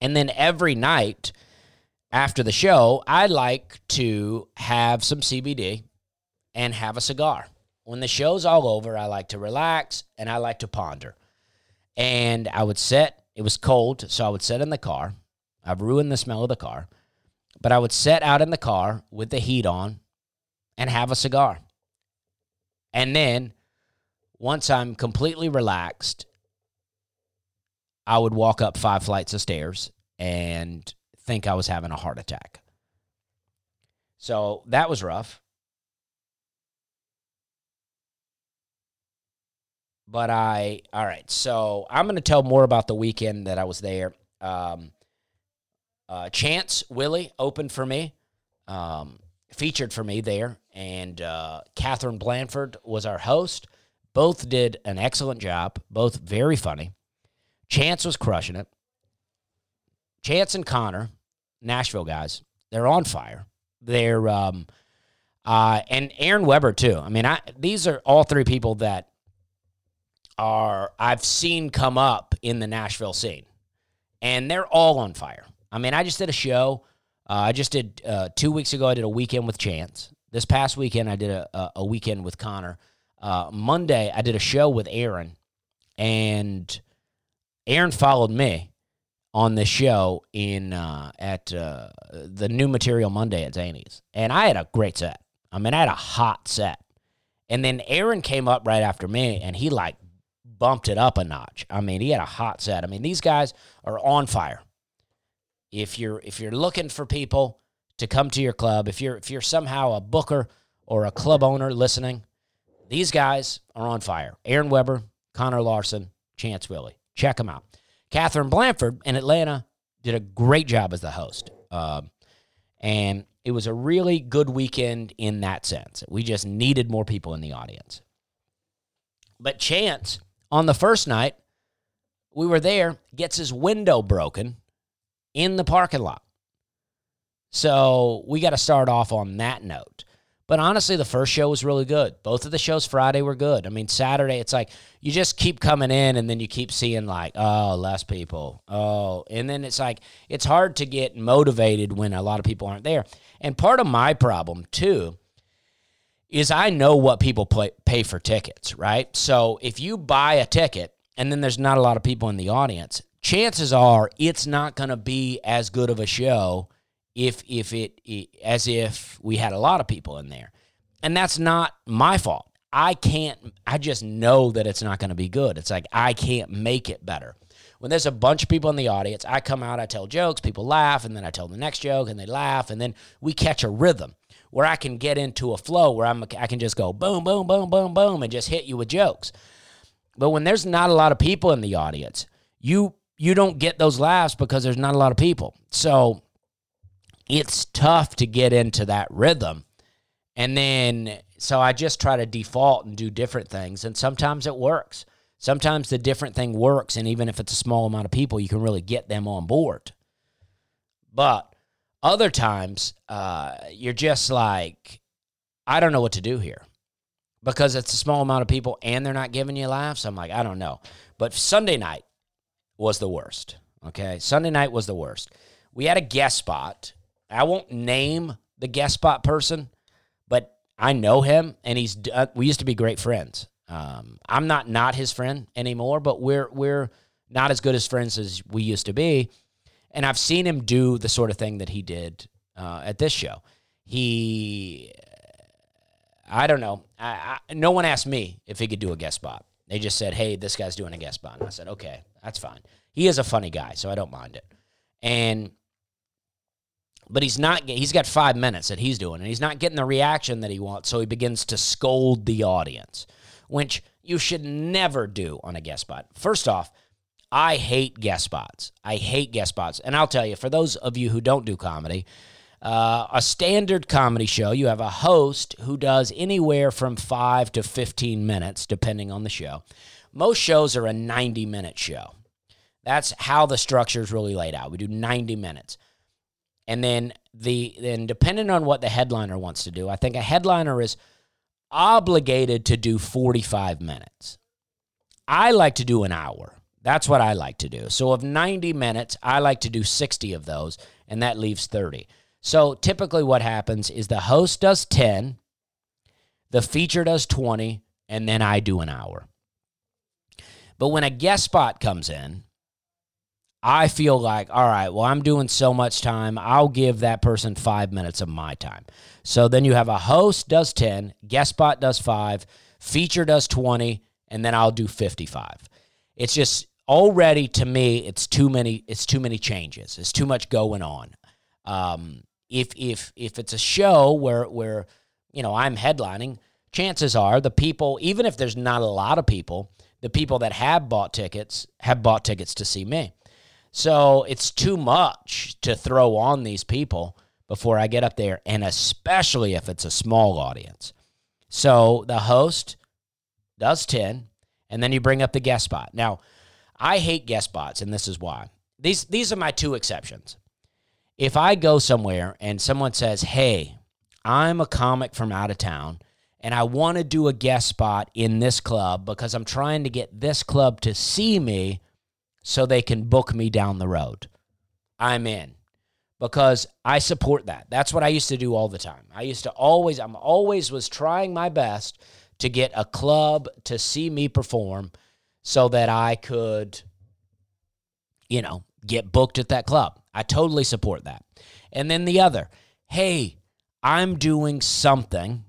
And then every night after the show, I like to have some CBD and have a cigar. When the show's all over, I like to relax and I like to ponder. And I would sit, it was cold, so I would sit in the car. I've ruined the smell of the car, but I would sit out in the car with the heat on and have a cigar. And then once I'm completely relaxed, I would walk up five flights of stairs and think I was having a heart attack. So that was rough. but I all right. So I'm going to tell more about the weekend that I was there. Um, uh, Chance Willie opened for me, um, featured for me there, and uh, Catherine Blanford was our host. Both did an excellent job. Both very funny. Chance was crushing it. Chance and Connor, Nashville guys, they're on fire. They're um, uh, and Aaron Weber too. I mean, I these are all three people that are I've seen come up in the Nashville scene, and they're all on fire. I mean, I just did a show. Uh, I just did uh, two weeks ago. I did a weekend with Chance. This past weekend, I did a, a, weekend with Connor. Uh, Monday, I did a show with Aaron, and Aaron followed me on the show in uh, at uh, the new material Monday at Zany's, and I had a great set. I mean, I had a hot set, and then Aaron came up right after me, and he like bumped it up a notch. I mean, he had a hot set. I mean, these guys are on fire. If you're if you're looking for people to come to your club, if you're if you're somehow a booker or a club owner listening, these guys are on fire. Aaron Weber, Connor Larson, Chance Willie. Check them out. Catherine Blanford in Atlanta did a great job as the host. Um, and it was a really good weekend in that sense. We just needed more people in the audience. But Chance, on the first night, we were there, gets his window broken in the parking lot. So we got to start off on that note. But honestly, the first show was really good. Both of the shows Friday were good. I mean, Saturday, it's like you just keep coming in and then you keep seeing, like, oh, less people. Oh, and then it's like it's hard to get motivated when a lot of people aren't there. And part of my problem, too, is I know what people pay for tickets, right? So if you buy a ticket and then there's not a lot of people in the audience, chances are it's not going to be as good of a show if if it as if we had a lot of people in there. And that's not my fault. I can't I just know that it's not going to be good. It's like I can't make it better. When there's a bunch of people in the audience, I come out, I tell jokes, people laugh, and then I tell the next joke and they laugh and then we catch a rhythm where I can get into a flow where I'm I can just go boom boom boom boom boom and just hit you with jokes. But when there's not a lot of people in the audience, you you don't get those laughs because there's not a lot of people. So it's tough to get into that rhythm. And then so I just try to default and do different things and sometimes it works. Sometimes the different thing works and even if it's a small amount of people, you can really get them on board. But other times, uh, you're just like, I don't know what to do here because it's a small amount of people and they're not giving you laughs. I'm like, I don't know. But Sunday night was the worst. Okay. Sunday night was the worst. We had a guest spot. I won't name the guest spot person, but I know him, and he's uh, we used to be great friends. Um, I'm not not his friend anymore, but we're we're not as good as friends as we used to be. And I've seen him do the sort of thing that he did uh, at this show. He, I don't know. I, I, no one asked me if he could do a guest spot. They just said, "Hey, this guy's doing a guest spot," and I said, "Okay, that's fine." He is a funny guy, so I don't mind it. And but he's not he's got 5 minutes that he's doing and he's not getting the reaction that he wants, so he begins to scold the audience, which you should never do on a guest spot. First off, I hate guest spots. I hate guest spots. And I'll tell you, for those of you who don't do comedy, uh, a standard comedy show, you have a host who does anywhere from five to 15 minutes, depending on the show. Most shows are a 90 minute show. That's how the structure is really laid out. We do 90 minutes. And then the then depending on what the headliner wants to do, I think a headliner is obligated to do 45 minutes. I like to do an hour. That's what I like to do. So of 90 minutes, I like to do 60 of those and that leaves 30. So typically what happens is the host does 10, the feature does 20, and then I do an hour. But when a guest spot comes in, I feel like, all right, well, I'm doing so much time. I'll give that person five minutes of my time. So then you have a host does 10, guest spot does five, feature does 20, and then I'll do 55. It's just already to me, it's too many, it's too many changes. It's too much going on. Um, if if if it's a show where where you know I'm headlining, chances are the people, even if there's not a lot of people, the people that have bought tickets have bought tickets to see me. So it's too much to throw on these people before I get up there, and especially if it's a small audience. So the host does 10, and then you bring up the guest spot. Now, I hate guest spots, and this is why. These, these are my two exceptions. If I go somewhere and someone says, Hey, I'm a comic from out of town, and I want to do a guest spot in this club because I'm trying to get this club to see me so they can book me down the road. I'm in because I support that. That's what I used to do all the time. I used to always, I'm always was trying my best to get a club to see me perform so that I could, you know, get booked at that club. I totally support that. And then the other, hey, I'm doing something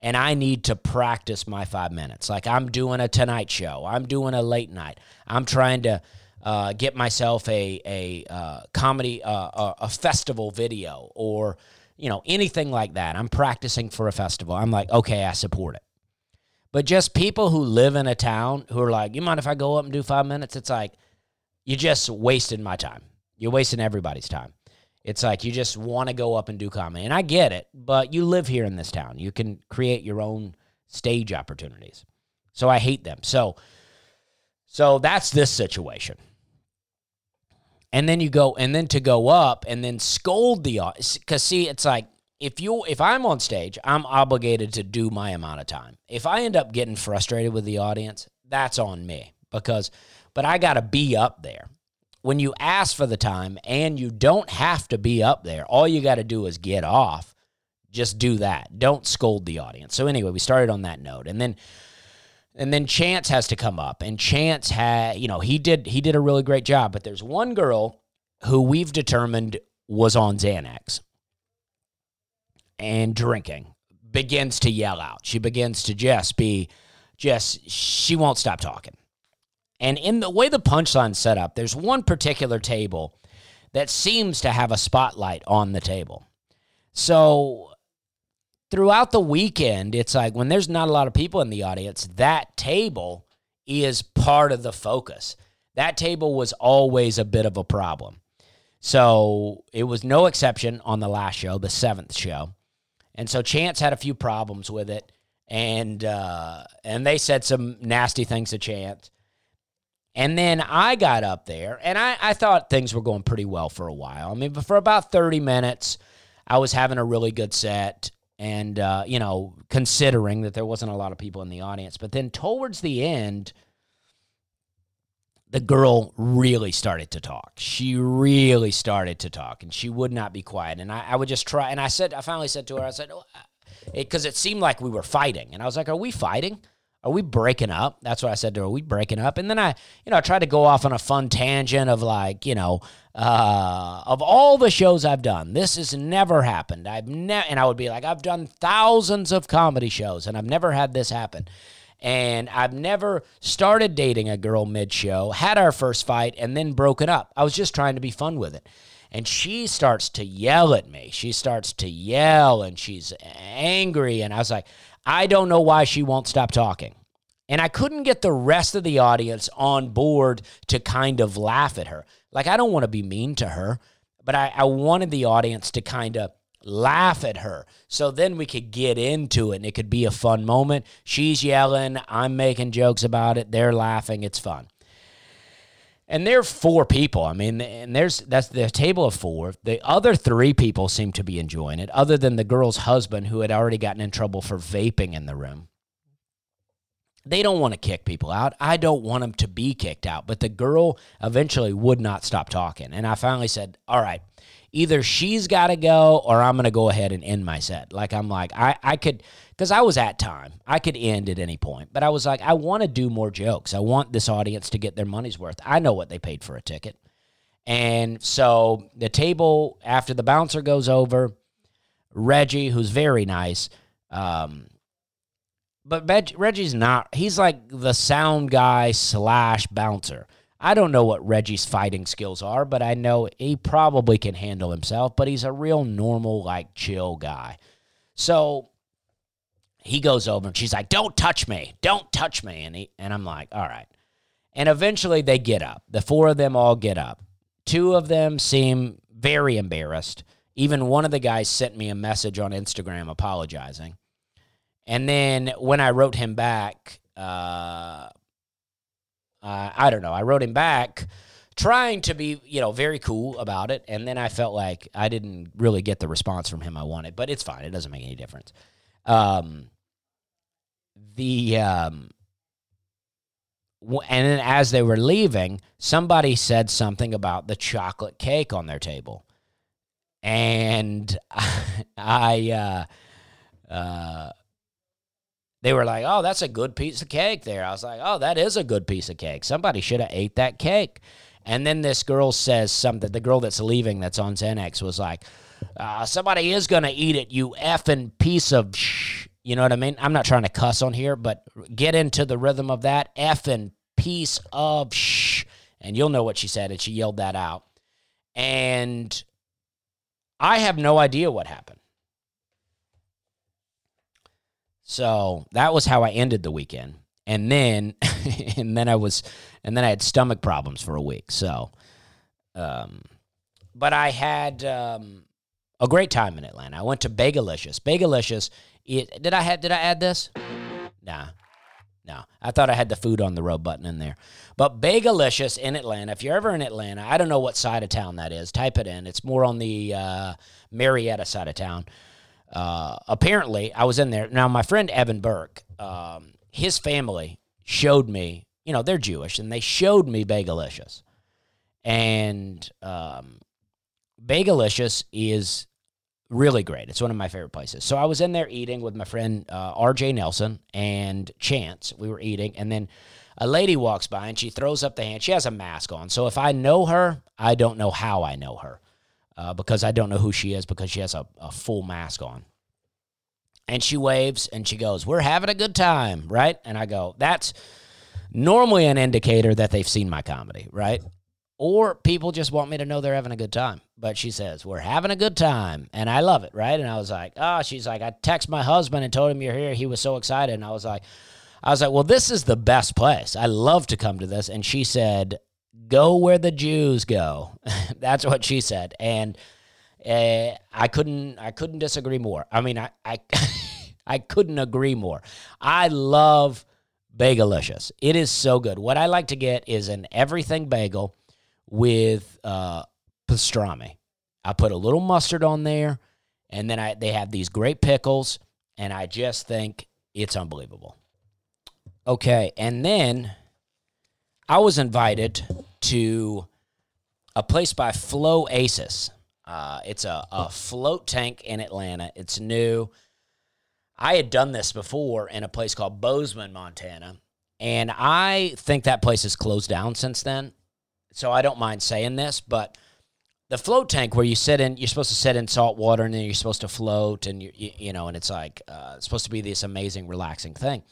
and I need to practice my five minutes. Like I'm doing a tonight show, I'm doing a late night. I'm trying to uh, get myself a a uh, comedy uh, a, festival video or you know anything like that. I'm practicing for a festival. I'm like, okay, I support it. But just people who live in a town who are like, you mind if I go up and do five minutes? It's like you just wasted my time. You're wasting everybody's time. It's like you just want to go up and do comedy. And I get it, but you live here in this town. You can create your own stage opportunities. So I hate them. So so that's this situation. And then you go and then to go up and then scold the audience cuz see it's like if you if I'm on stage, I'm obligated to do my amount of time. If I end up getting frustrated with the audience, that's on me because but I got to be up there when you ask for the time and you don't have to be up there, all you got to do is get off. Just do that. Don't scold the audience. So anyway, we started on that note, and then and then Chance has to come up, and Chance had you know he did he did a really great job, but there's one girl who we've determined was on Xanax and drinking begins to yell out. She begins to just be just she won't stop talking. And in the way the punchline's set up, there's one particular table that seems to have a spotlight on the table. So throughout the weekend, it's like when there's not a lot of people in the audience, that table is part of the focus. That table was always a bit of a problem. So it was no exception on the last show, the seventh show. And so Chance had a few problems with it. And uh, and they said some nasty things to Chance. And then I got up there and I, I thought things were going pretty well for a while. I mean, but for about 30 minutes, I was having a really good set and, uh, you know, considering that there wasn't a lot of people in the audience. But then towards the end, the girl really started to talk. She really started to talk, and she would not be quiet. And I, I would just try. And I said, I finally said to her, I said, because it, seemed like we were fighting, and I was like, "Are we fighting? Are we breaking up?" That's what I said to her. Are we breaking up? And then I, you know, I tried to go off on a fun tangent of like, you know, uh, of all the shows I've done, this has never happened. I've never, and I would be like, I've done thousands of comedy shows, and I've never had this happen. And I've never started dating a girl mid show, had our first fight, and then broken up. I was just trying to be fun with it. And she starts to yell at me. She starts to yell and she's angry. And I was like, I don't know why she won't stop talking. And I couldn't get the rest of the audience on board to kind of laugh at her. Like, I don't want to be mean to her, but I, I wanted the audience to kind of laugh at her. So then we could get into it and it could be a fun moment. She's yelling, I'm making jokes about it, they're laughing, it's fun. And there are four people. I mean, and there's that's the table of four. The other three people seem to be enjoying it, other than the girl's husband who had already gotten in trouble for vaping in the room. They don't want to kick people out. I don't want them to be kicked out. But the girl eventually would not stop talking. And I finally said, All right, either she's got to go or I'm going to go ahead and end my set. Like, I'm like, I, I could, because I was at time, I could end at any point. But I was like, I want to do more jokes. I want this audience to get their money's worth. I know what they paid for a ticket. And so the table, after the bouncer goes over, Reggie, who's very nice, um, but Reg- Reggie's not, he's like the sound guy slash bouncer. I don't know what Reggie's fighting skills are, but I know he probably can handle himself, but he's a real normal, like chill guy. So he goes over and she's like, Don't touch me. Don't touch me. And he, and I'm like, all right. And eventually they get up. The four of them all get up. Two of them seem very embarrassed. Even one of the guys sent me a message on Instagram apologizing. And then when I wrote him back, uh, uh, I don't know. I wrote him back trying to be, you know, very cool about it. And then I felt like I didn't really get the response from him I wanted, but it's fine. It doesn't make any difference. Um, the, um, and then as they were leaving, somebody said something about the chocolate cake on their table. And *laughs* I, uh, uh, they were like, "Oh, that's a good piece of cake." There, I was like, "Oh, that is a good piece of cake. Somebody should have ate that cake." And then this girl says something. The girl that's leaving, that's on Xanax, was like, uh, "Somebody is gonna eat it, you effing piece of sh." You know what I mean? I'm not trying to cuss on here, but get into the rhythm of that effing piece of sh, and you'll know what she said. And she yelled that out, and I have no idea what happened. So that was how I ended the weekend. And then *laughs* and then I was and then I had stomach problems for a week. So um but I had um a great time in Atlanta. I went to Bagelicious. Bagelicious it, did I had did I add this? Nah. No, I thought I had the food on the road button in there. But Bagelicious in Atlanta, if you're ever in Atlanta, I don't know what side of town that is. Type it in. It's more on the uh, Marietta side of town. Uh, apparently, I was in there. Now, my friend Evan Burke, um, his family showed me, you know, they're Jewish, and they showed me Bagelicious. And um, Bagelicious is really great. It's one of my favorite places. So I was in there eating with my friend uh, RJ Nelson and Chance. We were eating, and then a lady walks by and she throws up the hand. She has a mask on. So if I know her, I don't know how I know her uh, because I don't know who she is because she has a, a full mask on. And she waves and she goes, We're having a good time, right? And I go, That's normally an indicator that they've seen my comedy, right? Or people just want me to know they're having a good time. But she says, We're having a good time. And I love it, right? And I was like, Oh, she's like, I text my husband and told him you're here. He was so excited. And I was like, I was like, Well, this is the best place. I love to come to this. And she said, Go where the Jews go. *laughs* That's what she said. And uh, I couldn't I couldn't disagree more. I mean, I I, *laughs* I couldn't agree more. I love Bagelicious. It is so good. What I like to get is an everything bagel with uh, pastrami. I put a little mustard on there, and then I they have these great pickles, and I just think it's unbelievable. Okay, and then I was invited to a place by Flow Aces. Uh, it's a, a float tank in Atlanta. It's new. I had done this before in a place called Bozeman, Montana, and I think that place has closed down since then. So I don't mind saying this, but the float tank where you sit in, you're supposed to sit in salt water and then you're supposed to float, and you you know, and it's like uh, it's supposed to be this amazing, relaxing thing.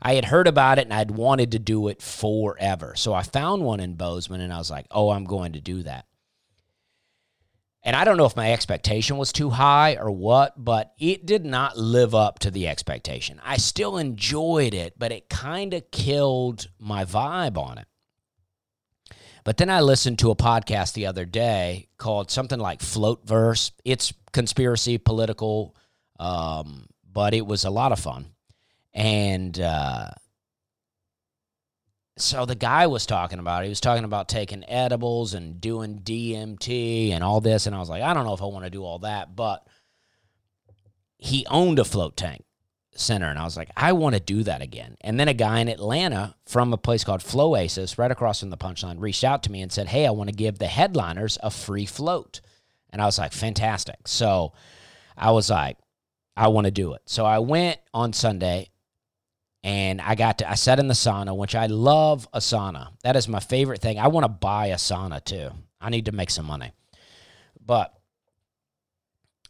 I had heard about it and I'd wanted to do it forever. So I found one in Bozeman and I was like, oh, I'm going to do that. And I don't know if my expectation was too high or what, but it did not live up to the expectation. I still enjoyed it, but it kind of killed my vibe on it. But then I listened to a podcast the other day called something like Float Verse. It's conspiracy, political, um, but it was a lot of fun. And uh, so the guy was talking about. He was talking about taking edibles and doing DMT and all this. And I was like, I don't know if I want to do all that, but he owned a float tank center. And I was like, I want to do that again. And then a guy in Atlanta from a place called Flowasis, right across from the punchline, reached out to me and said, Hey, I want to give the headliners a free float. And I was like, fantastic. So I was like, I want to do it. So I went on Sunday and I got to I sat in the sauna, which I love a sauna. That is my favorite thing. I want to buy a sauna too. I need to make some money. But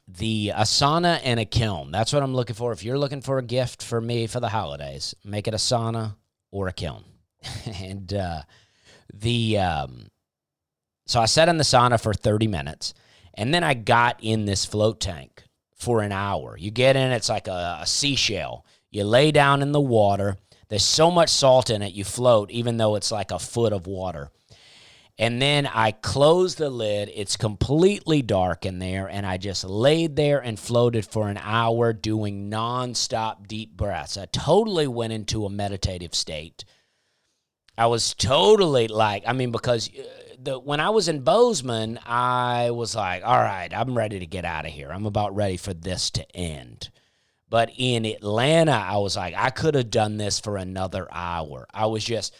the a sauna and a kiln. That's what I'm looking for. If you're looking for a gift for me for the holidays, make it a sauna or a kiln. *laughs* and uh, the um, so I sat in the sauna for 30 minutes, and then I got in this float tank for an hour. You get in, it's like a, a seashell. You lay down in the water. There's so much salt in it, you float, even though it's like a foot of water. And then I closed the lid. It's completely dark in there. And I just laid there and floated for an hour doing nonstop deep breaths. I totally went into a meditative state. I was totally like, I mean, because uh, the, when I was in Bozeman, I was like, all right, I'm ready to get out of here. I'm about ready for this to end. But in Atlanta, I was like, I could have done this for another hour. I was just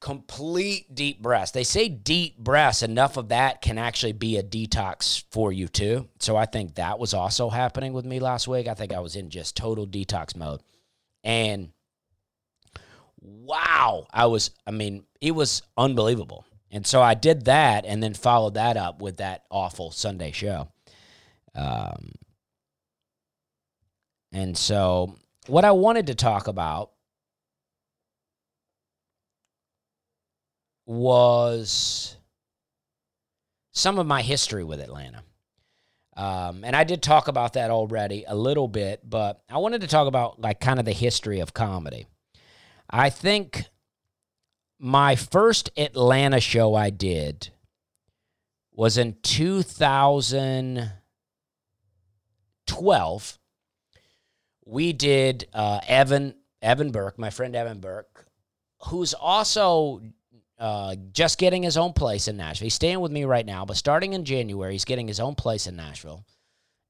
complete deep breaths. They say deep breaths, enough of that can actually be a detox for you too. So I think that was also happening with me last week. I think I was in just total detox mode. And wow, I was, I mean, it was unbelievable. And so I did that and then followed that up with that awful Sunday show. Um, and so what I wanted to talk about was some of my history with Atlanta. Um, and I did talk about that already a little bit, but I wanted to talk about like kind of the history of comedy. I think my first Atlanta show I did was in 2012. We did uh, Evan Evan Burke, my friend Evan Burke, who's also uh, just getting his own place in Nashville. He's staying with me right now, but starting in January, he's getting his own place in Nashville,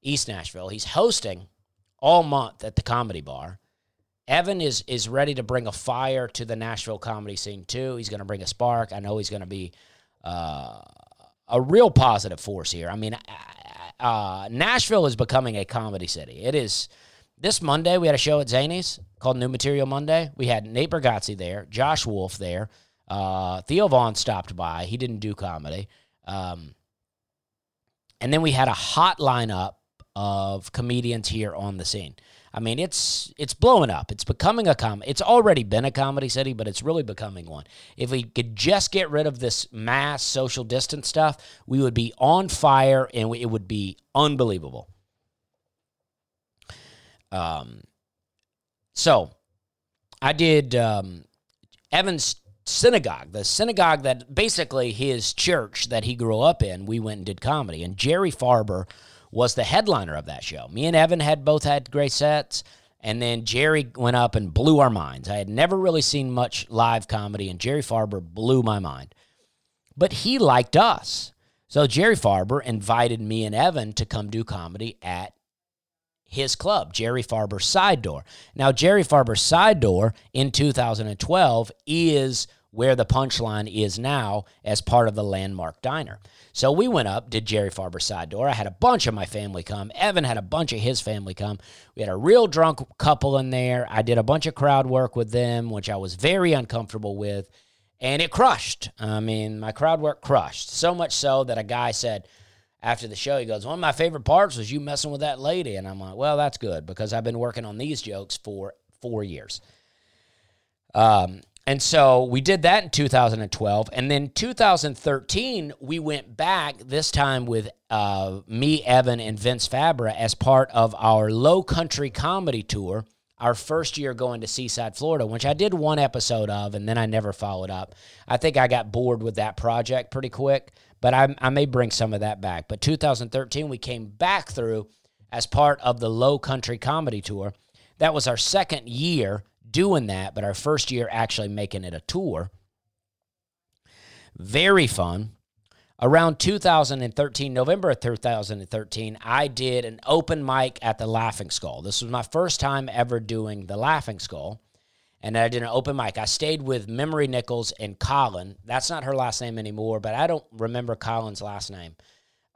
East Nashville. He's hosting all month at the Comedy Bar. Evan is is ready to bring a fire to the Nashville comedy scene too. He's going to bring a spark. I know he's going to be uh, a real positive force here. I mean, uh, uh, Nashville is becoming a comedy city. It is. This Monday, we had a show at Zany's called New Material Monday. We had Nate Bargatze there, Josh Wolf there, uh, Theo Von stopped by. He didn't do comedy. Um, and then we had a hot lineup of comedians here on the scene. I mean, it's it's blowing up. It's becoming a com. It's already been a comedy city, but it's really becoming one. If we could just get rid of this mass social distance stuff, we would be on fire, and it would be unbelievable. Um, so I did um, Evan's synagogue, the synagogue that basically his church that he grew up in, we went and did comedy. And Jerry Farber was the headliner of that show. Me and Evan had both had great sets. And then Jerry went up and blew our minds. I had never really seen much live comedy, and Jerry Farber blew my mind. But he liked us. So Jerry Farber invited me and Evan to come do comedy at his club, Jerry Farber's Side Door. Now, Jerry Farber's Side Door in 2012 is where the punchline is now as part of the landmark diner. So we went up, did Jerry Farber's side door. I had a bunch of my family come. Evan had a bunch of his family come. We had a real drunk couple in there. I did a bunch of crowd work with them, which I was very uncomfortable with. And it crushed. I mean, my crowd work crushed. So much so that a guy said, after the show, he goes, One of my favorite parts was you messing with that lady. And I'm like, Well, that's good because I've been working on these jokes for four years. Um, and so we did that in 2012. And then 2013, we went back, this time with uh, me, Evan, and Vince Fabra as part of our low country comedy tour, our first year going to Seaside, Florida, which I did one episode of and then I never followed up. I think I got bored with that project pretty quick, but I, I may bring some of that back. But 2013, we came back through as part of the low country comedy tour. That was our second year doing that, but our first year actually making it a tour. Very fun. Around 2013, November of 2013, I did an open mic at the Laughing Skull. This was my first time ever doing the Laughing Skull. And I did an open mic. I stayed with Memory Nichols and Colin. That's not her last name anymore, but I don't remember Colin's last name.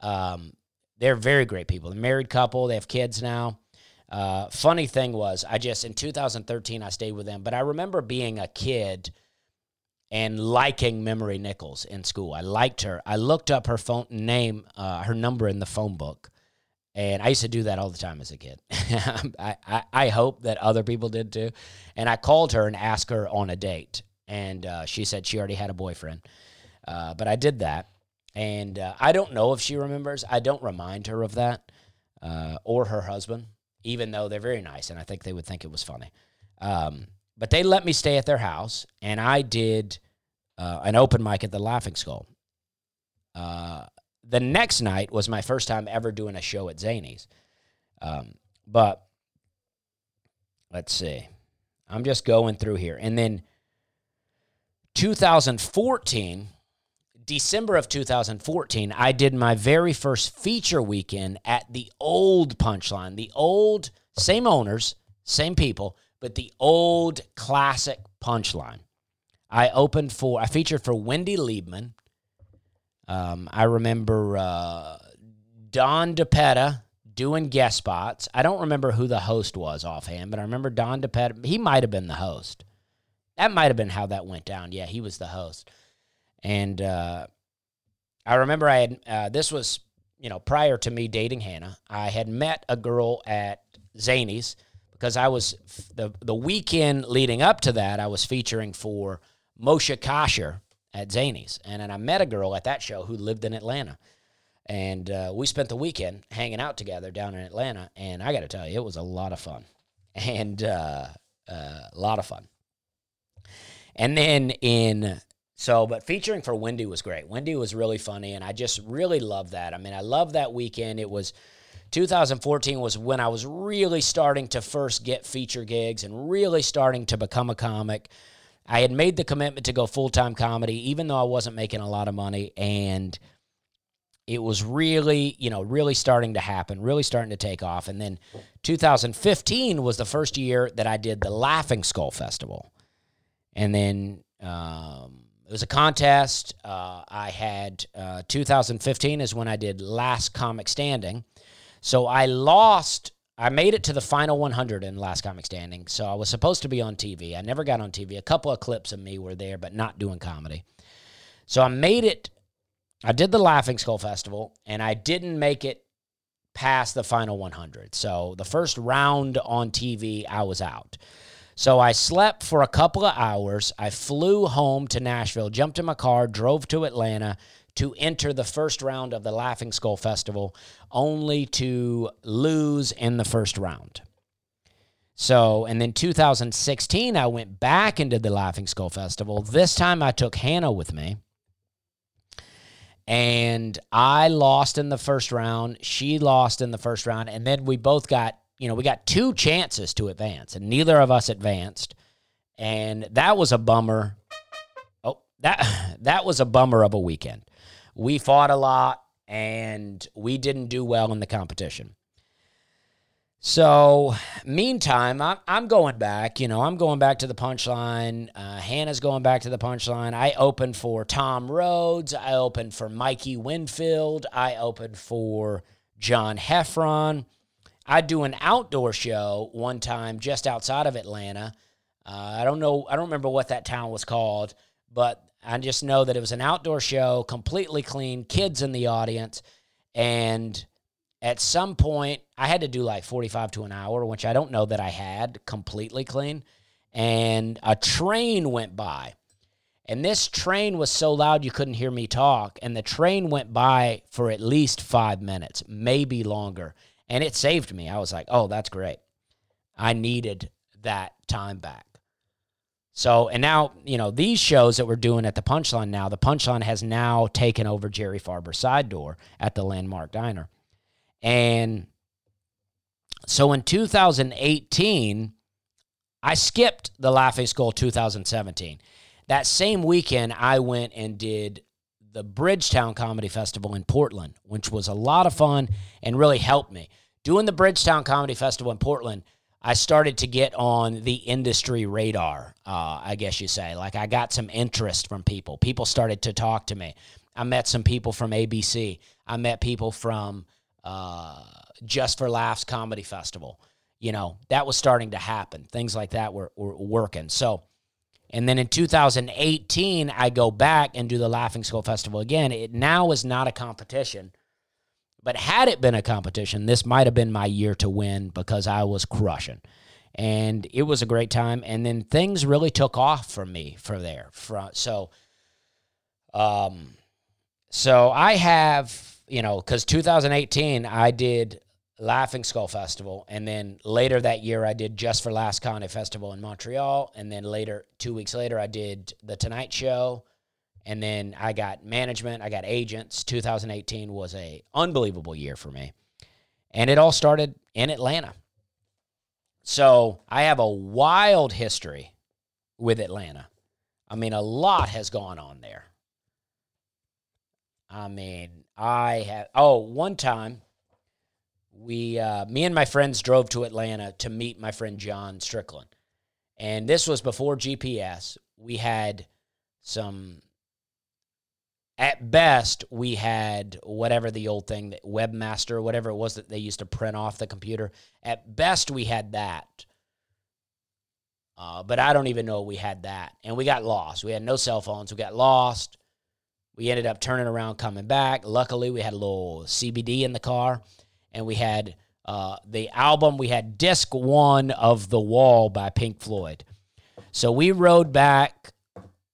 Um, they're very great people. They're married couple. They have kids now. Uh, funny thing was, I just in 2013 I stayed with them, but I remember being a kid and liking Memory Nichols in school. I liked her. I looked up her phone name, uh, her number in the phone book, and I used to do that all the time as a kid. *laughs* I, I, I hope that other people did too. And I called her and asked her on a date, and uh, she said she already had a boyfriend. Uh, but I did that, and uh, I don't know if she remembers. I don't remind her of that uh, or her husband even though they're very nice, and I think they would think it was funny. Um, but they let me stay at their house, and I did uh, an open mic at the Laughing Skull. Uh, the next night was my first time ever doing a show at Zany's. Um, but let's see. I'm just going through here. And then 2014, December of 2014, I did my very first feature weekend at the old Punchline, the old, same owners, same people, but the old classic Punchline. I opened for, I featured for Wendy Liebman. Um, I remember uh, Don DePetta doing guest spots. I don't remember who the host was offhand, but I remember Don DePetta. He might have been the host. That might have been how that went down. Yeah, he was the host. And uh, I remember I had, uh, this was, you know, prior to me dating Hannah, I had met a girl at Zany's because I was, the, the weekend leading up to that, I was featuring for Moshe Kasher at Zany's. And then I met a girl at that show who lived in Atlanta. And uh, we spent the weekend hanging out together down in Atlanta. And I got to tell you, it was a lot of fun. *laughs* And uh, uh, a lot of fun. And then in so, but featuring for Wendy was great. Wendy was really funny, and I just really love that. I mean, I love that weekend. It was 2014 was when I was really starting to first get feature gigs and really starting to become a comic. I had made the commitment to go full time comedy, even though I wasn't making a lot of money, and it was really, you know, really starting to happen, really starting to take off. And then 2015 was the first year that I did the Laughing Skull Festival, and then. Um, it was a contest. Uh, I had uh, 2015 is when I did Last Comic Standing. So I lost. I made it to the final 100 in Last Comic Standing. So I was supposed to be on TV. I never got on TV. A couple of clips of me were there, but not doing comedy. So I made it. I did the Laughing Skull Festival, and I didn't make it past the final 100. So the first round on TV, I was out. So I slept for a couple of hours. I flew home to Nashville, jumped in my car, drove to Atlanta to enter the first round of the Laughing Skull Festival, only to lose in the first round. So, and then 2016, I went back into the Laughing Skull Festival. This time I took Hannah with me. And I lost in the first round. She lost in the first round. And then we both got you know, we got two chances to advance, and neither of us advanced. And that was a bummer. Oh, that *laughs* that was a bummer of a weekend. We fought a lot and we didn't do well in the competition. So, meantime, I'm, I'm going back. You know, I'm going back to the punchline. Uh, Hannah's going back to the punchline. I opened for Tom Rhodes. I opened for Mikey Winfield. I opened for John Heffron. I do an outdoor show one time just outside of Atlanta. Uh, I don't know. I don't remember what that town was called, but I just know that it was an outdoor show, completely clean, kids in the audience, and at some point I had to do like 45 to an hour, which I don't know that I had completely clean. And a train went by. And this train was so loud you couldn't hear me talk. And the train went by for at least five minutes, maybe longer. And it saved me. I was like, oh, that's great. I needed that time back. So, and now, you know, these shows that we're doing at the Punchline now, the Punchline has now taken over Jerry Farber's side door at the Landmark Diner. And so in 2018, I skipped the Laughing Skull 2017. That same weekend, I went and did the Bridgetown Comedy Festival in Portland, which was a lot of fun and really helped me. Doing the Bridgetown Comedy Festival in Portland, I started to get on the industry radar, uh, I guess you say. Like I got some interest from people. People started to talk to me. I met some people from ABC. I met people from uh, Just for Laughs Comedy Festival. You know, that was starting to happen. Things like that were, were working. So, and then in 2018, I go back and do the Laughing Skull Festival again. It now is not a competition, but had it been a competition, this might have been my year to win because I was crushing. And it was a great time. And then things really took off for me from there. From, so, um, so I have you know, because 2018 I did Laughing Skull Festival, and then later that year I did Just for Laughs Comedy Festival in Montreal, and then later two weeks later I did the Tonight Show, and then I got management, I got agents. 2018 was a unbelievable year for me, and it all started in Atlanta. So I have a wild history with Atlanta. I mean, a lot has gone on there. I mean, I have. Oh, one time, we, uh, me and my friends drove to Atlanta to meet my friend John Strickland, and this was before GPS. We had some. At best, we had whatever the old thing that webmaster, whatever it was that they used to print off the computer. At best, we had that. Uh, but I don't even know we had that. And we got lost. We had no cell phones. We got lost. We ended up turning around, coming back. Luckily, we had a little CBD in the car, and we had uh, the album. We had disc one of The Wall by Pink Floyd. So we rode back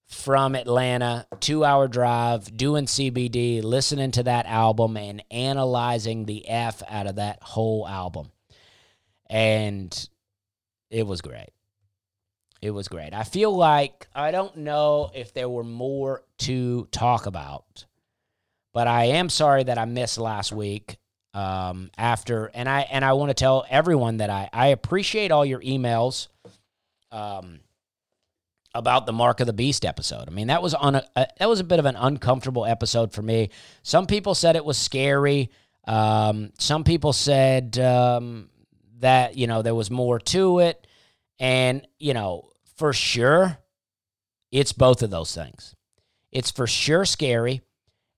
from Atlanta, two hour drive, doing CBD, listening to that album, and analyzing the F out of that whole album. And it was great. It was great. I feel like I don't know if there were more to talk about, but I am sorry that I missed last week. Um, after and I and I want to tell everyone that I I appreciate all your emails. Um, about the Mark of the Beast episode. I mean, that was on a, a, that was a bit of an uncomfortable episode for me. Some people said it was scary. Um, some people said um, that you know there was more to it, and you know for sure, it's both of those things. It's for sure scary,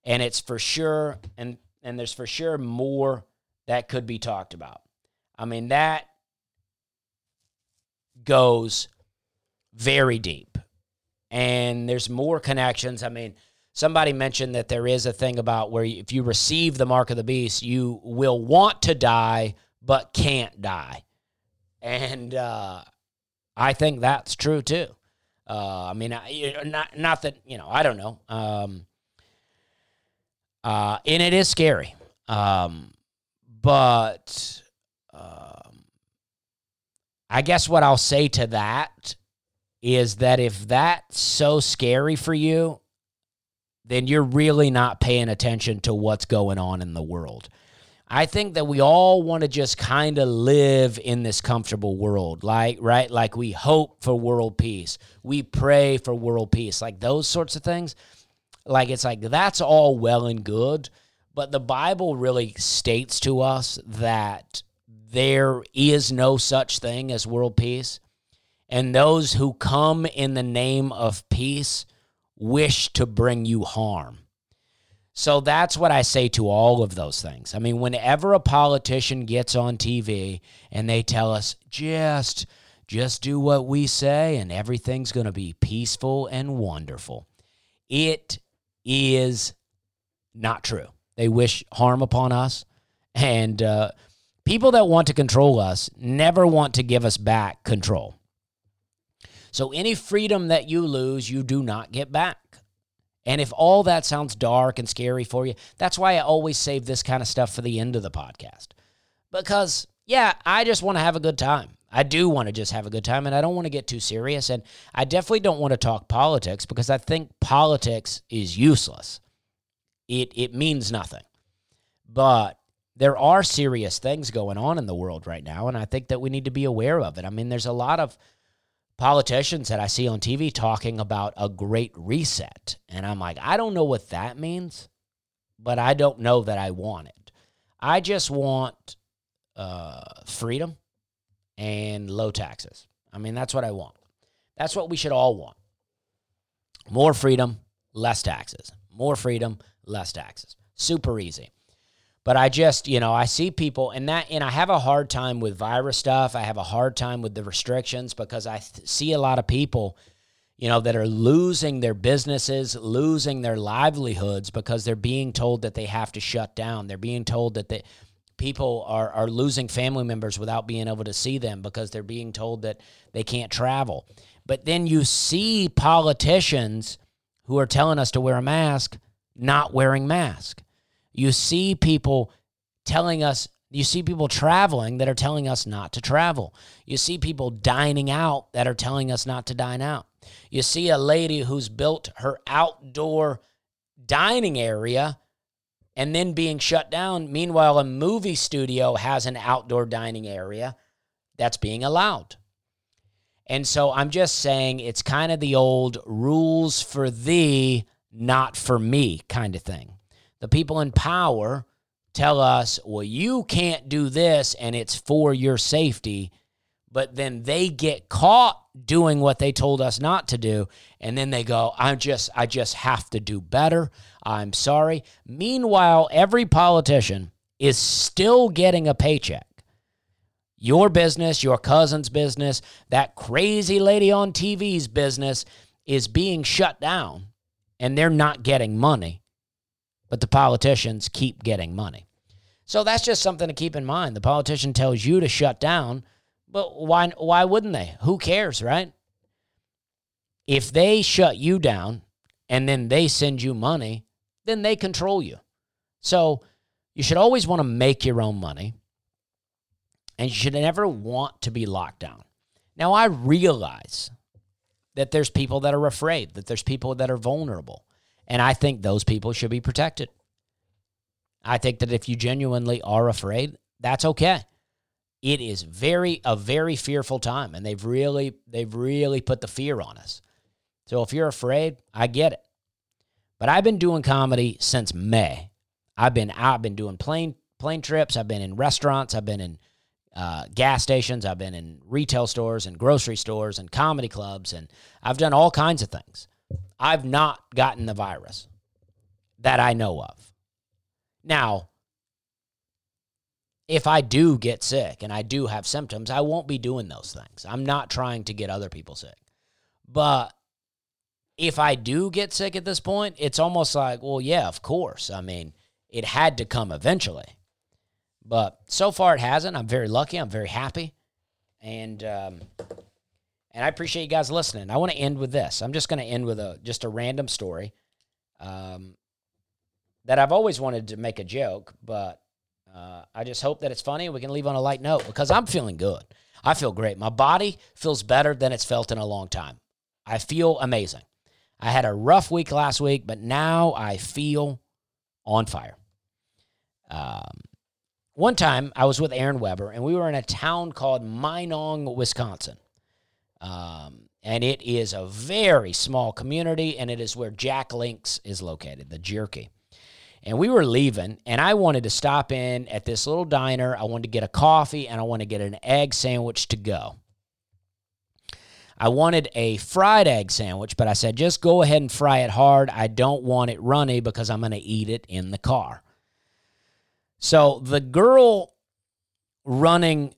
and it's for sure and and there's for sure more that could be talked about. I mean that goes very deep. And there's more connections. I mean, somebody mentioned that there is a thing about where if you receive the mark of the beast, you will want to die but can't die. And uh, I think that's true too. Uh, I mean, I, not not that you know, I don't know. Um, uh, and it is scary, um, but um, I guess what I'll say to that is that if that's so scary for you, then you're really not paying attention to what's going on in the world. I think that we all want to just kind of live in this comfortable world, like right, like we hope for world peace, we pray for world peace, like those sorts of things. Like it's like that's all well and good, but the Bible really states to us that there is no such thing as world peace. And those who come in the name of peace wish to bring you harm. So that's what I say to all of those things. I mean, whenever a politician gets on TV and they tell us, just, just do what we say and everything's going to be peaceful and wonderful, it is not true. They wish harm upon us. And uh, people that want to control us never want to give us back control. So any freedom that you lose, you do not get back. And if all that sounds dark and scary for you, that's why I always save this kind of stuff for the end of the podcast. Because, yeah, I just want to have a good time. I do want to just have a good time and I don't want to get too serious. And I definitely don't want to talk politics because I think politics is useless. It, it means nothing. But there are serious things going on in the world right now. And I think that we need to be aware of it. I mean, there's a lot of politicians that I see on TV talking about a great reset. And I'm like, I don't know what that means, but I don't know that I want it. I just want uh, freedom and low taxes. I mean, that's what I want. That's what we should all want. More freedom, less taxes. More freedom, less taxes. Super easy. But I just, you know, I see people and that, and I have a hard time with virus stuff. I have a hard time with the restrictions because I th- see a lot of people, you know, that are losing their businesses, losing their livelihoods because they're being told that they have to shut down. They're being told that they, people are, are losing family members without being able to see them because they're being told that they can't travel. But then you see politicians who are telling us to wear a mask not wearing masks. You see people telling us, you see people traveling that are telling us not to travel. You see people dining out that are telling us not to dine out. You see a lady who's built her outdoor dining area and then being shut down. Meanwhile, a movie studio has an outdoor dining area that's being allowed. And so I'm just saying it's kind of the old rules for thee, not for me kind of thing. The people in power tell us, well, you can't do this and it's for your safety. But then they get caught doing what they told us not to do. And then they go, I'm just, I just have to do better. I'm sorry. Meanwhile, every politician is still getting a paycheck. Your business, your cousin's business, that crazy lady on TV's business is being shut down and they're not getting money, but the politicians keep getting money. So that's just something to keep in mind. The politician tells you to shut down, but why why wouldn't they? Who cares, right? If they shut you down and then they send you money, then they control you. So you should always want to make your own money and you should never want to be locked down. Now, I realize that there's people that are afraid, that there's people that are vulnerable, and I think those people should be protected. I think that if you genuinely are afraid, that's okay. It is very a very fearful time and they've really they've really put the fear on us. So if you're afraid, I get it. But I've been doing comedy since May. I've been I've been doing plane plane trips. I've been in restaurants. I've been in uh, gas stations. I've been in retail stores and grocery stores and comedy clubs, and I've done all kinds of things. I've not gotten the virus that I know of. Now, if I do get sick and I do have symptoms, I won't be doing those things. I'm not trying to get other people sick. But if I do get sick at this point, it's almost like, well, yeah, of course. I mean, it had to come eventually. But so far it hasn't. I'm very lucky. I'm very happy. And um, and I appreciate you guys listening. I want to end with this. I'm just going to end with a just a random story um, that I've always wanted to make a joke, but uh, I just hope that it's funny. And we can leave on a light note because I'm feeling good. I feel great. My body feels better than it's felt in a long time. I feel amazing. I had a rough week last week, but now I feel on fire. Um, one time I was with Aaron Weber and we were in a town called Minong, Wisconsin. Um, and it is a very small community and it is where Jack Links is located, the jerky. And we were leaving, and I wanted to stop in at this little diner. I wanted to get a coffee and I wanted to get an egg sandwich to go. I wanted a fried egg sandwich, but I said, just go ahead and fry it hard. I don't want it runny because I'm going to eat it in the car. So the girl running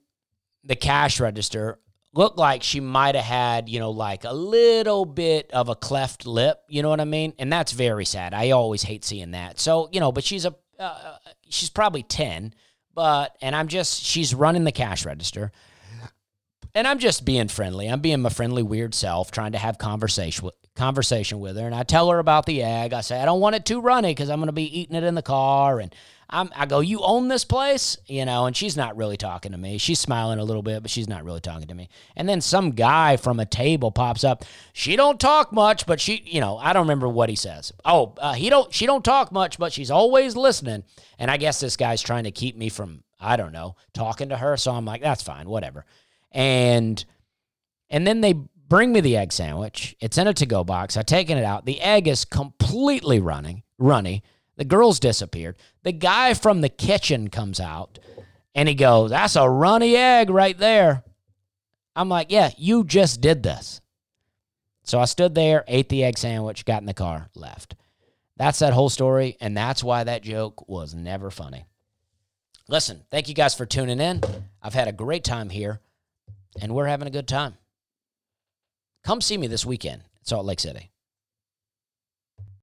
the cash register looked like she might have had, you know, like a little bit of a cleft lip. You know what I mean? And that's very sad. I always hate seeing that. So, you know, but she's a, uh, she's probably 10, but, and I'm just, she's running the cash register. And I'm just being friendly. I'm being my friendly, weird self, trying to have conversation with, conversation with her. And I tell her about the egg. I say, I don't want it too runny because I'm going to be eating it in the car. And I'm, I go, you own this place, you know, and she's not really talking to me. She's smiling a little bit, but she's not really talking to me. And then some guy from a table pops up. She don't talk much, but she, you know, I don't remember what he says. Oh, uh, he don't, she don't talk much, but she's always listening. And I guess this guy's trying to keep me from, I don't know, talking to her. So I'm like, that's fine, whatever. And, and then they bring me the egg sandwich. It's in a to-go box. I've taken it out. The egg is completely running, runny. The girl's disappeared. The guy from the kitchen comes out and he goes, That's a runny egg right there. I'm like, Yeah, you just did this. So I stood there, ate the egg sandwich, got in the car, left. That's that whole story. And that's why that joke was never funny. Listen, thank you guys for tuning in. I've had a great time here and we're having a good time. Come see me this weekend Salt Lake City.